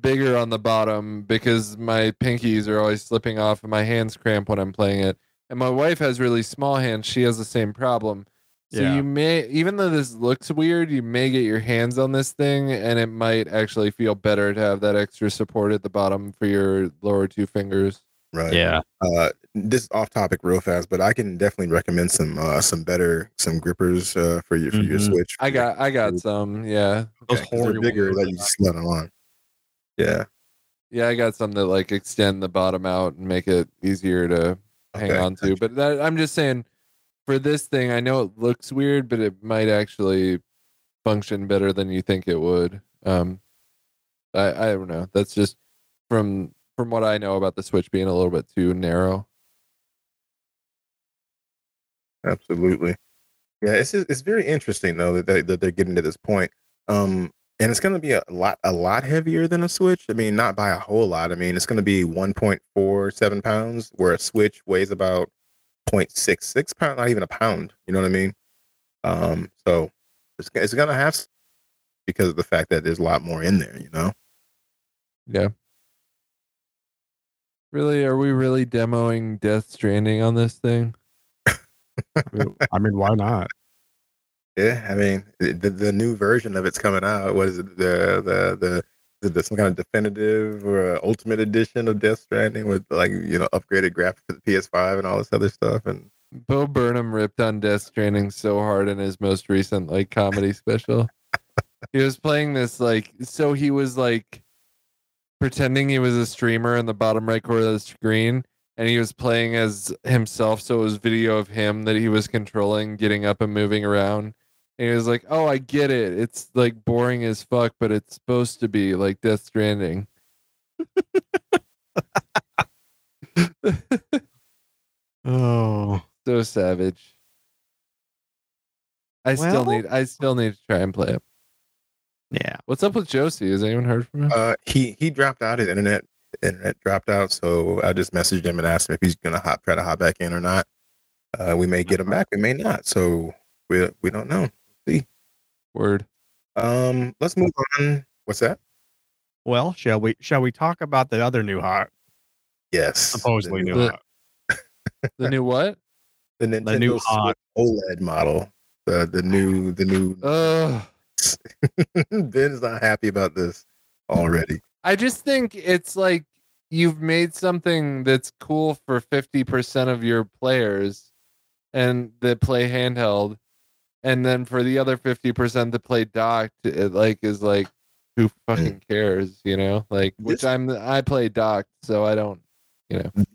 bigger on the bottom because my pinkies are always slipping off and my hands cramp when I'm playing it. And my wife has really small hands. She has the same problem. So Yeah. you may, even though this looks weird, you may get your hands on this thing, and it might actually feel better to have that extra support at the bottom for your lower two fingers. Right. Yeah. Uh, this is off topic real fast, but I can definitely recommend some uh, some better some grippers uh, for your for your Mhm. Switch. I got, I got some. Yeah, Those Okay, 'cause they're bigger that you not- slid them on. Yeah. yeah, I got some that like extend the bottom out and make it easier to hang Okay, on to. But that, I'm just saying, for this thing, I know it looks weird, but it might actually function better than you think it would. Um, I, I don't know. That's just from from what I know about the Switch being a little bit too narrow. Absolutely. Yeah, it's it's very interesting though that they, that they're getting to this point. Um, and it's going to be a lot a lot heavier than a Switch. I mean, not by a whole lot. I mean, it's going to be 1.47 pounds, where a Switch weighs about 0.66 pound, not even a pound. You know what I mean? Um, so it's it's going to have because of the fact that there's a lot more in there. You know? Yeah. Really, are we really demoing Death Stranding on this thing? (laughs) I mean, why not? Yeah, I mean, the the new version of it's coming out. What is it? The the the some kind of definitive or ultimate edition of Death Stranding with like you know upgraded graphics for the PS5 and all this other stuff. And Bo Burnham ripped on Death Stranding so hard in his most recent like comedy (laughs) special. he was playing this like so he was like pretending he was a streamer in the bottom right corner of the screen and he was playing as himself so it was video of him that he was controlling getting up and moving around and he was like oh i get it it's like boring as fuck but it's supposed to be like death stranding Oh, (laughs) so savage i still need i still need to try and play it yeah. What's up with Josie? Has anyone heard from him? uh, he he dropped out. His internet internet dropped out. So I just messaged him and asked him if he's gonna hop try to hop back in or not. Uh, we may get him back. We may not. So we we don't know. Word. Um, let's move on. What's that? Well, shall we? Shall we talk about the other new hot? Yes, Supposedly the, new The- hot. (laughs) The new what? the Nintendo the new Switch hot. OLED model. The the new the new Ugh. (laughs) Ben's not happy about this already. I just think it's like you've made something that's cool for 50% of your players and that play handheld. And then for the other 50% that play docked, it like is like, who fucking cares, you know? Like, which This- I'm, I play docked, so I don't,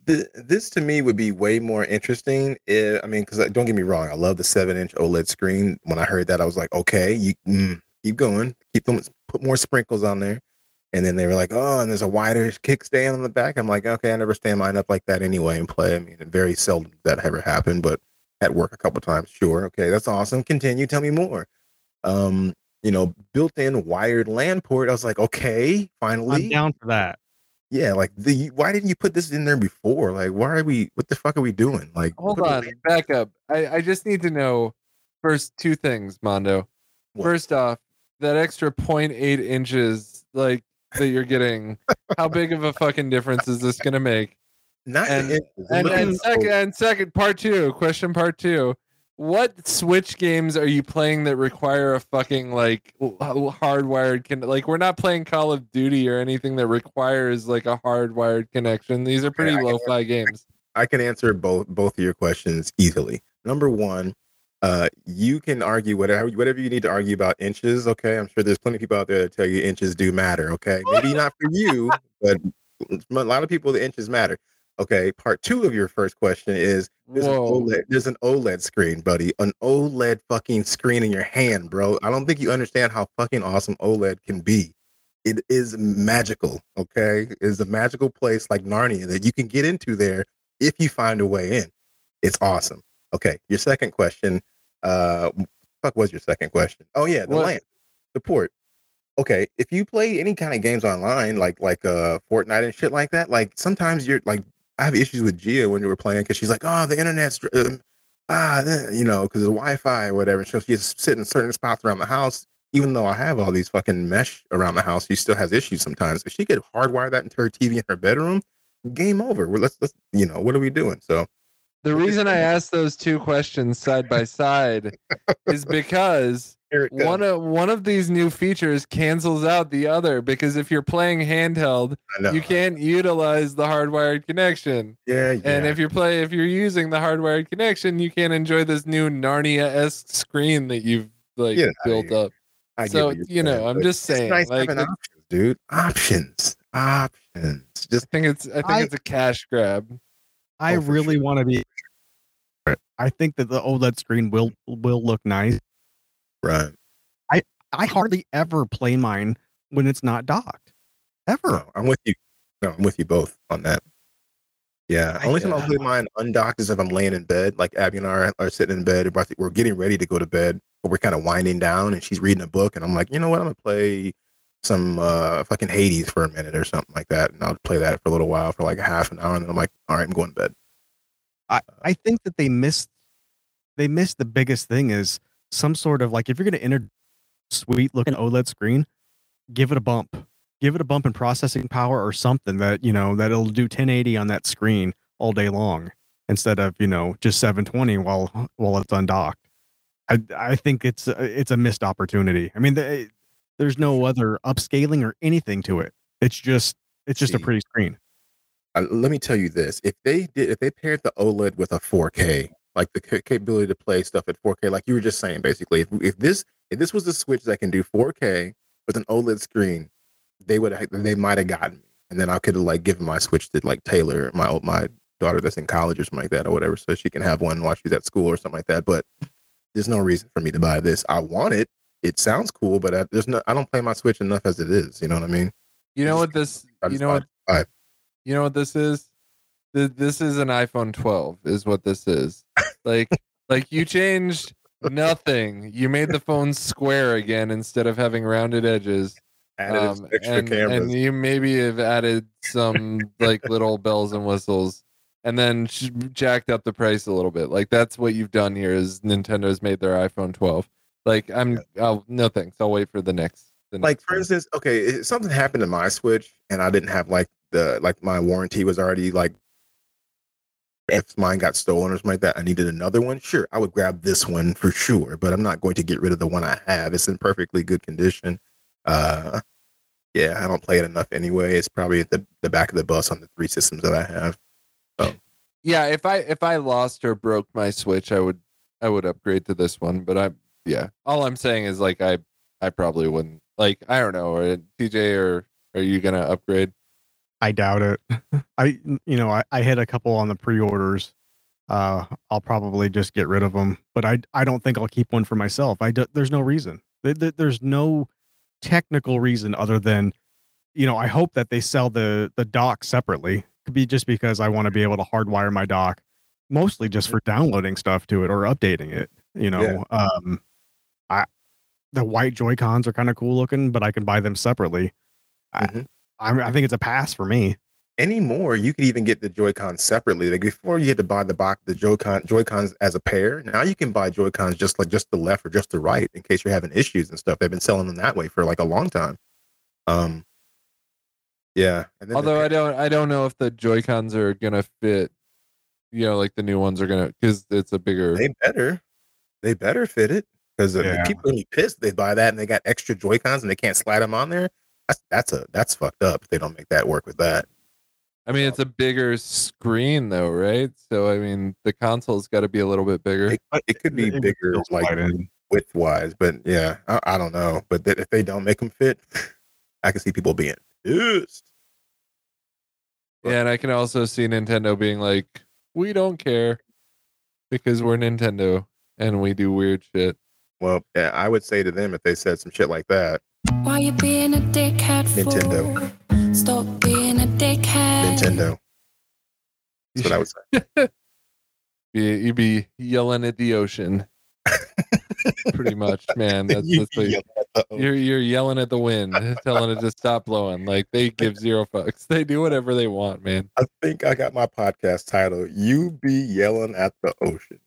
Th- This to me would be way more interesting. If, I mean, because don't get me wrong, I love the seven-inch OLED screen. When I heard that, I was like, okay, you mm, keep going, keep them, put more sprinkles on there. And then they were like, oh, and there's a wider kickstand on the back. I'm like, okay, I never stand mine up like that anyway and play. I mean, very seldom that ever happened, but at work a couple times. Sure, okay, that's awesome. Continue, tell me more. Um, you know, built-in wired LAN port. I was like, okay, finally, I'm down for that. yeah, like the why didn't you put this in there before? Like, why are we? What the fuck are we doing? Like, hold put it on, in- back up. I, I just need to know first two things, Mondo. What? First off, that extra 0.8 inches, like, that you're getting, how big of a fucking difference is this going to make? Not and- And, and second, and second, part two, question part two. What Switch games are you playing that require a fucking like hardwired con- like we're not playing Call of Duty or anything that requires like a hardwired connection. These are pretty can low-fi games. I can answer both both of your questions easily. Number one, uh, you can argue whatever whatever you need to argue about inches. Okay, I'm sure there's plenty of people out there that tell you inches do matter. Okay, maybe not for you, (laughs) but a lot of people the inches matter. Okay, part two of your first question is there's an. OLED, there's an OLED screen, buddy. An OLED fucking screen in your hand, bro. I don't think you understand how fucking awesome OLED can be. It is magical, okay? It is a magical place like Narnia that you can get into there if you find a way in. It's awesome. Okay, your second question. Uh fuck was your second question? Oh yeah, the What- LAN, the port. Okay, if you play any kind of games online, like like uh Fortnite and shit like that, like sometimes you're like I have issues with Gia when we were playing because she's like, oh, the internet's um, ah, you know, because of Wi-Fi or whatever. So she's sitting in certain spots around the house. Even though I have all these fucking mesh around the house, she still has issues sometimes. If she could hardwire that into her TV in her bedroom, game over. Well, let's let's you know what are we doing? So The reason I asked those two questions side by side (laughs) is because one of one of these new features cancels out the other because if you're playing handheld, you can't utilize the hardwired connection. Yeah, yeah. And if you're play if you're using the hardwired connection, you can't enjoy this new Narnia-esque screen that you've like Get outta built here. up. I so, you're know, saying, I'm just saying, nice like, having the- options, dude. Options, options. Just I think it's I think I- it's a cash grab. I Oh, really sure. want to be. I think that the OLED screen will will look nice. Right. I I hardly ever play mine when it's not docked, ever. No, I'm with you. No, I'm with you both on that. Yeah. I- Only time I'll uh, play mine undocked is if I'm laying in bed. Like Abby and I are, are sitting in bed. We're, about to- we're getting ready to go to bed, but we're kind of winding down and she's reading a book. And I'm like, you know what? I'm going to play some uh, fucking Hades for a minute or something like that. And I'll play that for a little while for like a half an hour. And then I'm like, all right, I'm going to bed. I think that they missed they missed the biggest thing is some sort of like if you're going to enter sweet looking OLED screen, give it a bump. Give it a bump in processing power or something that, you know, that it'll do 1080 on that screen all day long instead of, you know, just 720 while while it's undocked. I I think it's it's a missed opportunity. I mean, the, there's no other upscaling or anything to it. It's just it's just a pretty screen. uh, let me tell you this: if they did, if they paired the OLED with a 4K, like the capability to play stuff at 4K, like you were just saying, basically, if, if this if this was a Switch that can do 4K with an OLED screen, they would they might have gotten me, and then I could have like given my Switch to like Taylor, my old- my daughter that's in college or something like that, or whatever, so she can have one while she's at school or something like that. But there's no reason for me to buy this. I want it. It sounds cool, but I, there's no. I don't play my Switch enough as it is. You know what I mean? You know what this you know what it. You know what this is? Th- This is an iPhone 12 is what this is. Like like you changed nothing. You made the phone square again instead of having rounded edges. Added Um, extra and, cameras. and you maybe have added some like little bells and whistles and then sh- jacked up the price a little bit. Like that's what you've done here is Nintendo's made their iPhone 12. Like I'm I'll no thanks. I'll wait for the next the like next for instance okay something happened to my switch and i didn't have like the like my warranty was already like if mine got stolen or something like that i needed another one sure i would grab this one for sure but i'm not going to get rid of the one i have it's in perfectly good condition. Uh yeah i don't play it enough anyway it's probably at the, the back of the bus on the three systems that i have yeah if i if i lost or broke my switch i would i would upgrade to this one but i yeah all i'm saying is like i i probably wouldn't like i don't know or tj or are you gonna upgrade I doubt it. (laughs) I you know I, I hit a couple on the pre-orders. Uh, I'll probably just get rid of them, but I I don't think I'll keep one for myself. I do, there's no reason. There- there- There's no technical reason other than, you know, I hope that they sell the the dock separately. Could be just because I want to be able to hardwire my dock, mostly just for downloading stuff to it or updating it. You know, um, I the white Joy Cons are kind of cool looking, but I can buy them separately. I, Mhm. I, I think it's a pass for me. anymore you could even get the joy-cons separately. Like before you had to buy the box the joy-con joy-cons as a pair. Now you can buy joy-cons just like just the left or just the right in case you're having issues and stuff. They've been selling them that way for like a long time. Um yeah and then the although i don't i don't know if the joy cons are gonna fit you know like the new ones are gonna because it's a bigger they better. They better fit it because Yeah. people are gonna pissed they buy that and they got extra joy-cons and they can't slide them on there that's that's a that's fucked up if they don't make that work with that i mean it's a bigger screen though right so i mean the console's got to be a little bit bigger it, it could be It bigger still like width wise, but yeah, I, I don't know. But th- if they don't make them fit, (sighs) I can see people being pissed. Yeah, and I can also see Nintendo being like, "We don't care because we're Nintendo and we do weird shit." Well, yeah, I would say to them if they said some shit like that, Why you being a dickhead for? Nintendo. Stop being a dickhead. Nintendo. That's what I would say. (laughs) You'd be yelling at the ocean, (laughs) pretty much, man. (laughs) That's, You that's what yell at the ocean. you're you're yelling at the wind, telling it to stop blowing. Like they give zero fucks. They do whatever they want, man. I think I got my podcast title. You be yelling at the ocean.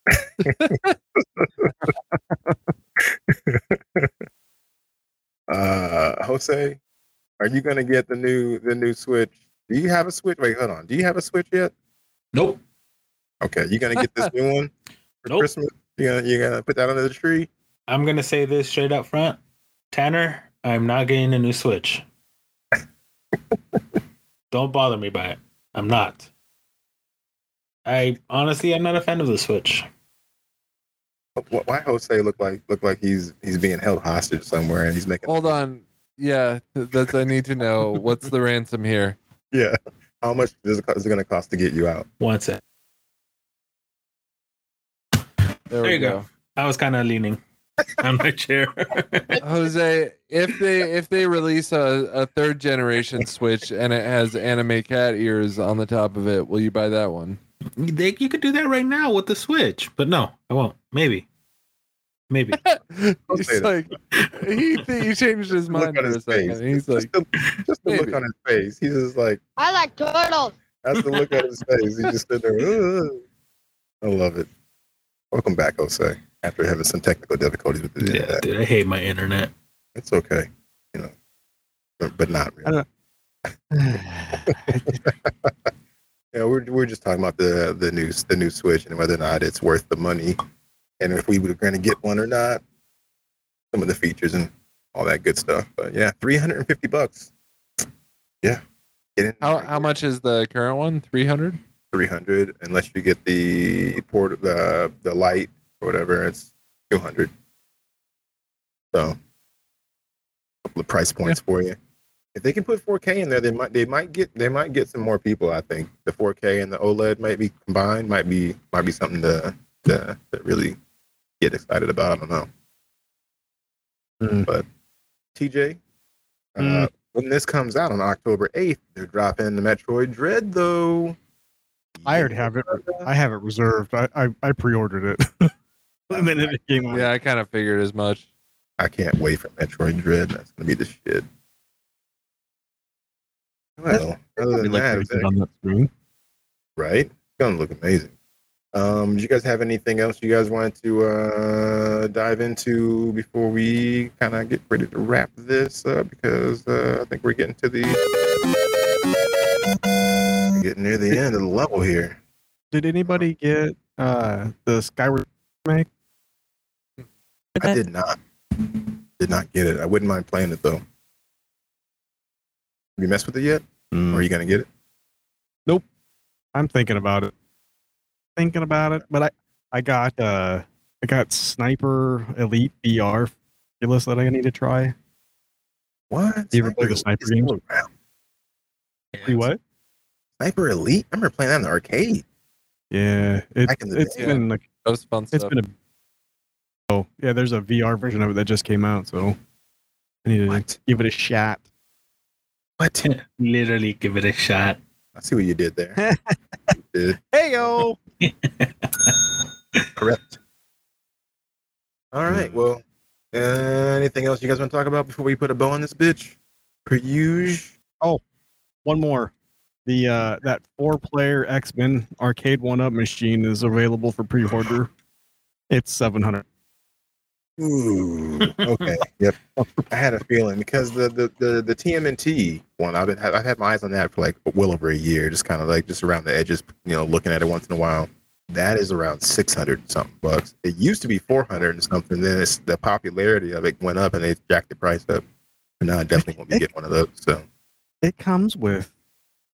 Uh Jose, are you gonna get the new the new switch? Do you have a switch? Wait, hold on. Do you have a switch yet? Nope. Okay, you gonna get this (laughs) new one for Nope. Christmas? You gonna you gonna put that under the tree? I'm gonna say this straight up front, Tanner. I'm not getting a new Switch. (laughs) Don't bother me by it. I'm not. I honestly, I'm not a fan of the Switch. Wh- Why Jose look like look like he's he's being held hostage somewhere and he's making Hold on. Yeah, th- that's I need to know. What's the ransom here? yeah. How much is it, is it gonna cost to get you out? One sec. There, There you go. go. I was kind of leaning (laughs) on my chair. Jose, if they if they release a, a third generation Switch and it has anime cat ears on the top of it, will you buy that one? They, you could do that right now with the Switch, but no, I won't. Maybe, maybe. (laughs) He's like he he changed his Look mind on for a his second. face. He's like, just the, just the look on his face. He's just like I like turtles. that's the look on his face. He just stood there. "Ugh." I love it. Welcome back, Jose. After having some technical difficulties with the Yeah, internet. dude, I hate my internet. It's okay, you know, but, but not really. (laughs) (sighs) (laughs) Yeah, we're we're just talking about the the new the new Switch and whether or not it's worth the money, and if we were going to get one or not. Some of the features and all that good stuff. But yeah, three hundred and fifty bucks. Yeah, get in. how how much is the current one? Three hundred. Three hundred, unless you get the port the the light or whatever. It's two hundred. So, a couple of price points for you. If they can put 4K in there, they might they might get they might get some more people. I think the 4K and the OLED might be combined. Might be might be something to to, to really get excited about. I don't know. Mm. But TJ, uh, Mm. when this comes out on October 8th, they're dropping the Metroid Dread though. I already have it. I have it reserved. I I, I pre-ordered it. (laughs) the minute it came out. Yeah, I kind of figured as much. I can't wait for Metroid Dread. That's gonna be the shit. Well, other than like that, pretty is good that- on that screen. right? It's gonna look amazing. Um, do you guys have anything else you guys wanted to uh, dive into before we kind of get ready to wrap this up? Because uh, I think we're getting to the getting near the end of the level here. Did anybody get uh the Skyward remake? I did not, did not get it. I wouldn't mind playing it though. Have you messed with it yet? Or are you gonna get it? Nope. I'm thinking about it. Thinking about it, but I I got uh I got Sniper Elite VR list that I need to try. What? You ever play the Sniper Elite's games? still what? Sniper Elite? I remember playing that in the arcade. Yeah, it, Back in the it's day. been like That was fun it's stuff. been a oh yeah. There's a VR version of it that just came out, so I need to What? give it a shot. What? (laughs) Literally, give it a shot. I see what you did there. You. Hey yo! Correct. All right. Well, uh, anything else you guys want to talk about before we put a bow on this bitch? Per usual. One more. The uh that four player X Men arcade one up machine is available for pre order. It's seven hundred. Ooh. Okay. yep. I had a feeling because the the the, the TMNT one I've been I've had my eyes on that for like well over a year, just kind of like just around the edges, you know, looking at it once in a while. That is around six hundred something bucks. It used to be four hundred and something. Then it's, the popularity of it went up, and they jacked the price up. And now I definitely won't be getting one of those. So It comes with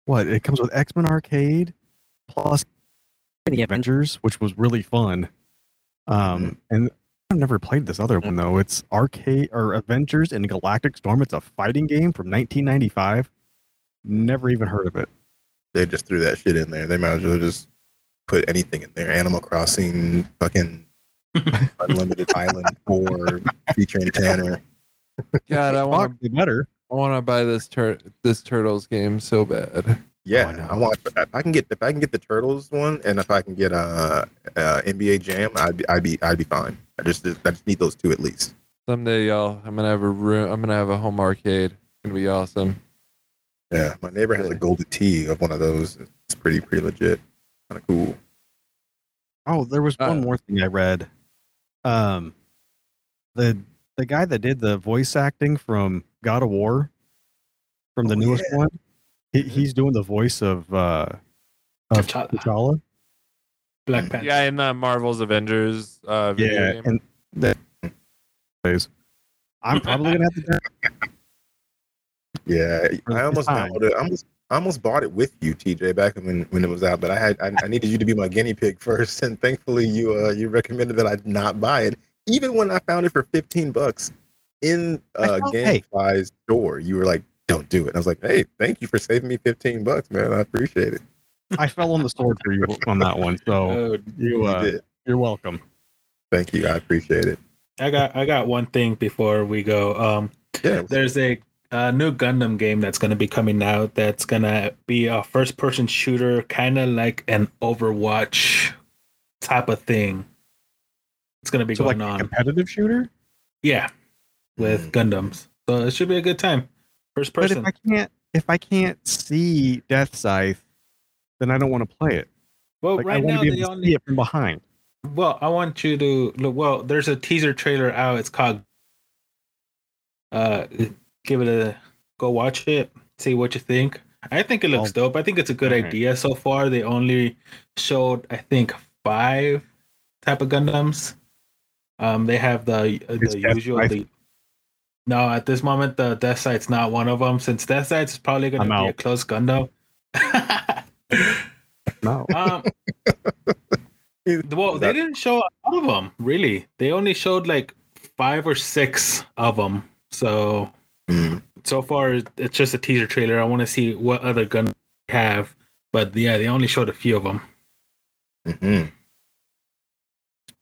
what? It comes with X Men Arcade plus the Avengers, which was really fun. Um, and I've never played this other one though. It's Arcade or Avengers in Galactic Storm. It's a fighting game from 1995. Never even heard of it. they just threw that shit in there. They might as well just put anything in there. Animal Crossing, fucking (laughs) Unlimited Island 4 featuring Tanner. God, I want to Fuck, better. I want to buy this tur- this turtles game so bad. Yeah, Oh, I. I want. If I can get if I can get the Turtles one, and if I can get uh, uh NBA Jam, I'd be I'd be I'd be fine. I just I just need those two at least. Someday, y'all, I'm gonna have a room. I'm gonna have a home arcade. It's gonna be awesome. Yeah, my neighbor has a golden tee of one of those. It's pretty pretty legit. Kind of cool. Oh, there was Uh, one more thing I read. Um, the the guy that did the voice acting from God of War, from the Oh, newest yeah. one, he, he's doing the voice of uh of T'Challa. T'Challa. Black Panther. Yeah, in the Marvel's Avengers uh, video Yeah, game. and that. I'm probably gonna have to. (laughs) Yeah, I almost time. downloaded. I almost, I almost bought it with you, TJ, back when when it was out. But I had, I, I needed you to be my guinea pig (laughs) first, and thankfully you uh you recommended that I not buy it, even when I found it for fifteen bucks in uh felt- hey. GameFly's store. You were like, "Don't do it." And I was like, "Hey, thank you for saving me fifteen bucks, man. I appreciate it." I fell on the sword for you on that one, so (laughs) Oh, you You uh, did. you're welcome. Thank you. I appreciate it. I got I got one thing before we go. Um, Yeah. there's a, a new Gundam game that's going to be coming out. That's going to be a first person shooter, kind of like an Overwatch type of thing. It's going to be So like going a on. competitive shooter. Yeah, with Gundams. So it should be a good time. First But person. if I can't if I can't see Death Scythe, then I don't want to play it. well, Like I right want now to be they able to only see it from behind. Well, I want you to look. Well, there's a teaser trailer out. It's called. Uh, give it a go. Watch it. See what you think. I think it looks dope. I think it's a good Alright. idea so far. They only showed, I think, five type of Gundams. Um, they have the uh, the Death usual. Scythe- The, no, at this moment, the Death Scythe's not one of them. Since Death Scythe's is probably going to be a out. close Gundam. No. (laughs) um, (laughs) well, they didn't show a lot of them, really. They only showed like five or six of them. So Mm. so far, it's just a teaser trailer. I want to see what other guns they have. But yeah, they only showed a few of them. hmm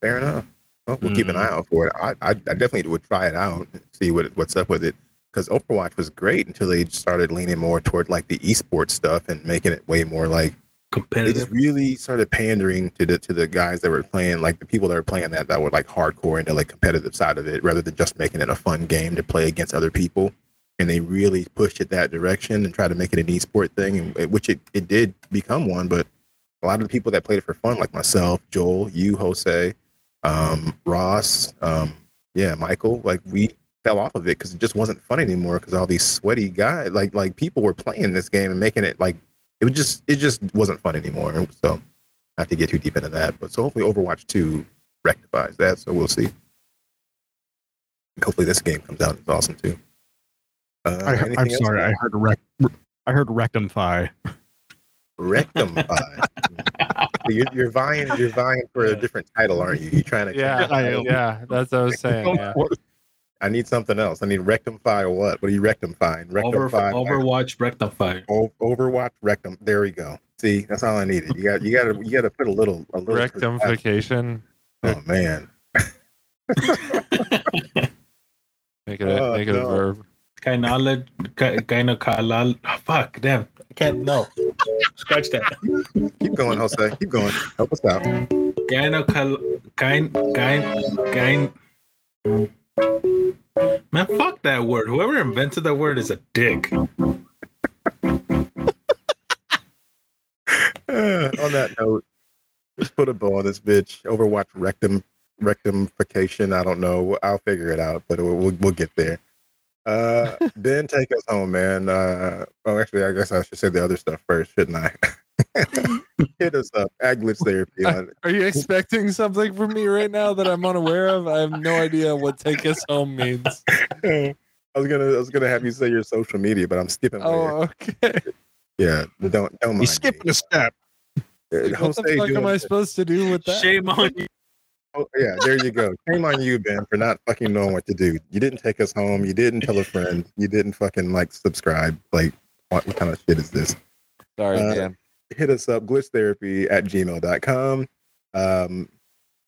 Fair enough. Well, we'll keep an mm. eye out for it. I, I, I definitely would try it out, and see what what's up with it. Because Overwatch was great until they started leaning more toward like the esports stuff and making it way more like they just Competitive. really started pandering to the to the guys that were playing like the people that were playing that that were like hardcore into like competitive side of it rather than just making it a fun game to play against other people and they really pushed it that direction and tried to make it an esport thing and eh, which it, it did become one but a lot of the people that played it for fun like myself joel you jose um ross um yeah michael like we fell off of it because it just wasn't fun anymore because all these sweaty guys like like people were playing this game and making it like it was just it just wasn't fun anymore. So not to get too deep into that, but so hopefully Overwatch 2 rectifies that. So we'll see. Hopefully this game comes out. It's awesome too. Uh, I, I'm sorry. I heard rec. I heard thigh. Rectum Pie. you're, you're vying. You're vying for a different title, aren't you? You're trying to. Yeah, I yeah, that's what I was saying. Yeah. I need something else. I need rectify or what? What are you rectifying? Over, Rectify. Overwatch Rectify. O- Overwatch rectum. There we go. See, that's all I needed. You got. You got to. You got to put a little. A little. Rectification. Oh man. (laughs) Make it a, Oh, make it a no. verb. Gynolo- gy- gynocolal. Oh, fuck, damn. I can't, no. Scratch that. Keep going, Jose. Keep going. Help us out. Gynocol. Gyn. Gyn. Gyn. Man, fuck that word. Whoever invented that word is a dick. (laughs) On that note, let's put a bow on this bitch. Overwatch rectum rectification. I don't know. I'll figure it out, but we'll we'll, we'll get there. Uh, Ben, take us home, man. Uh, oh, actually, I guess I should say the other stuff first, shouldn't I? (laughs) Hit us up. Aglitch therapy (laughs) on Are you expecting something from me right now that I'm unaware of? I have no idea what "take us home" means. (laughs) I was gonna I was gonna have you say your social media, but I'm skipping. later. Oh, okay. Yeah, don't don't mind. He's skipping a step. me. Uh, What the fuck am I supposed to do with that? Shame on you. Oh, yeah, there you go. Shame on you, Ben, for not fucking knowing what to do. You didn't take us home. You didn't tell a friend. You didn't fucking like subscribe. Like, what, what kind of shit is this? Sorry, Uh, man. Hit us up, glitchtherapy at gmail.com. Um,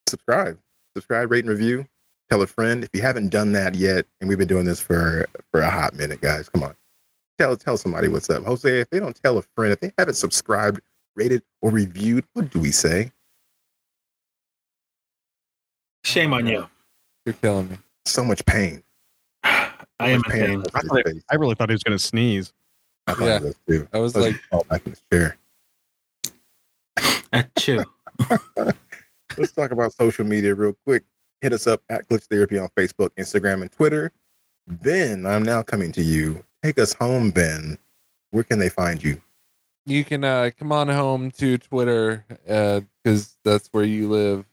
subscribe, subscribe, rate, and review. Tell a friend if you haven't done that yet. And we've been doing this for for a hot minute, guys. Come on, tell tell somebody what's up. Jose, if they don't tell a friend, if they haven't subscribed, rated, or reviewed, what do we say? Shame on you. You're killing me. So much pain. (sighs) I am in pain. I thought. I really thought he was going to sneeze. I thought Yeah. was too. I was like, fell back in his chair. (laughs) Achoo. (laughs) Let's talk about social media real quick. Hit us up at Glitch Therapy on Facebook, Instagram, and Twitter. Ben, I'm now coming to you. Take us home, Ben. Where can they find you? you can uh, come on home to Twitter because that's where you live.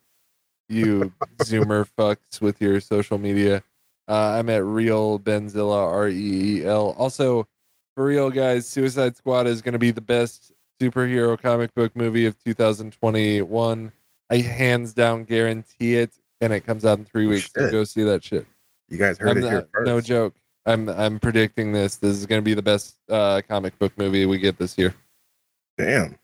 You Zoomer fucks with your social media. Uh, I'm at Real Benzilla R E E L. Also, for real, guys, Suicide Squad is going to be the best superhero comic book movie of 2021. I hands down guarantee it, and it comes out in three weeks. So go see that shit. You guys heard I'm it here not- first. no joke. I'm I'm predicting this. This is going to be the best uh, comic book movie we get this year. Damn.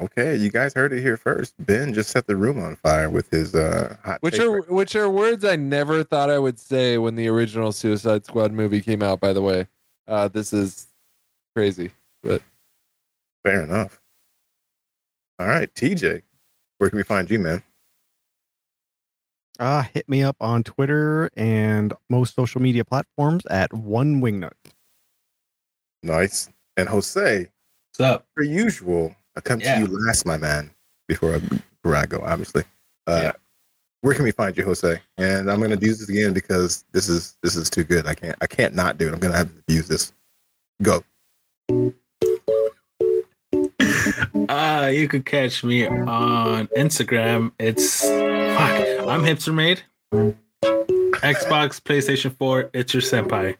Okay, you guys heard it here first. Ben just set the room on fire with his uh hot Which are right- which are words I never thought I would say when the original Suicide Squad movie came out. By the way, uh, this is crazy. But fair enough. All right, TJ, where can we find you, man? Uh, hit me up on Twitter and most social media platforms at one wingnut. Nice. And Jose, What's up? per usual, I come Yeah. to you last, my man, before I, before I go, obviously. Uh, Yeah. Where can we find you, Jose? And I'm gonna use this again because this is this is too good. I can't I can't not do it. I'm gonna have to use this. Go. Uh, you could catch me on Instagram. It's fuck. I'm hipster made. Xbox, PlayStation 4. It's your senpai.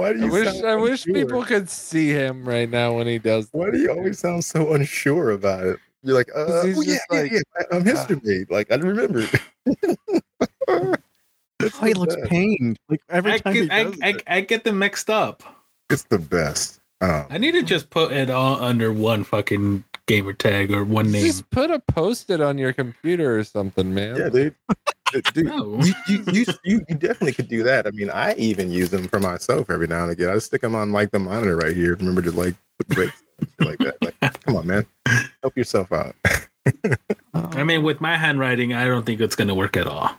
Why do I wish I wish people could see him right now when he does. Why do you always sound so unsure about it? You're like, uh, 'Cause he's well, yeah, just yeah, like, yeah, I- I'm history made. Like I remember. (laughs) It's Oh, he looks best. pained. Like every I time get, he I, does I, it. I get them mixed up. It's the best. Um, I need to just put it all under one fucking gamer tag or one name. Just put a post-it on your computer or something, man. yeah, dude. (laughs) Dude, dude, No. you, you, you, you, you definitely could do that. I mean, I even use them for myself every now and again. I just stick them on like the monitor right here. Remember to like put breaks like that. Like, (laughs) come on, man, help yourself out. (laughs) I mean, with my handwriting, I don't think it's going to work at all.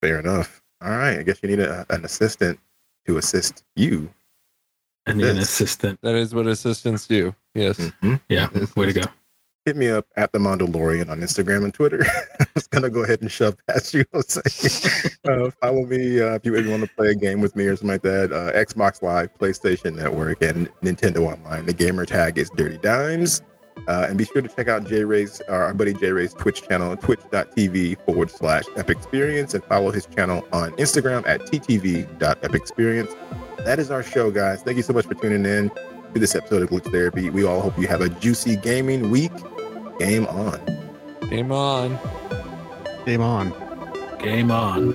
Fair enough. All right, I guess you need a, an assistant to assist you. I need an assistant. That is what assistants do. Yes. Mhm. Yeah, way to go. Hit me up at the Mondalorian on Instagram and Twitter. (laughs) I was gonna go ahead and shove past you, (laughs) Jose. uh, follow me uh, if you ever want to play a game with me or something like that. Uh, Xbox Live, PlayStation Network, and Nintendo Online. The gamer tag is Dirty Dimes. Uh, and be sure to check out J Ray's, our buddy J Ray's Twitch channel, twitch.tv forward slash epic experience, and follow his channel on Instagram at ttv.epicexperience. That is our show, guys. Thank you so much for tuning in to this episode of Glitch Therapy. We all hope you have a juicy gaming week. Game on. Game on. Game on. Game on.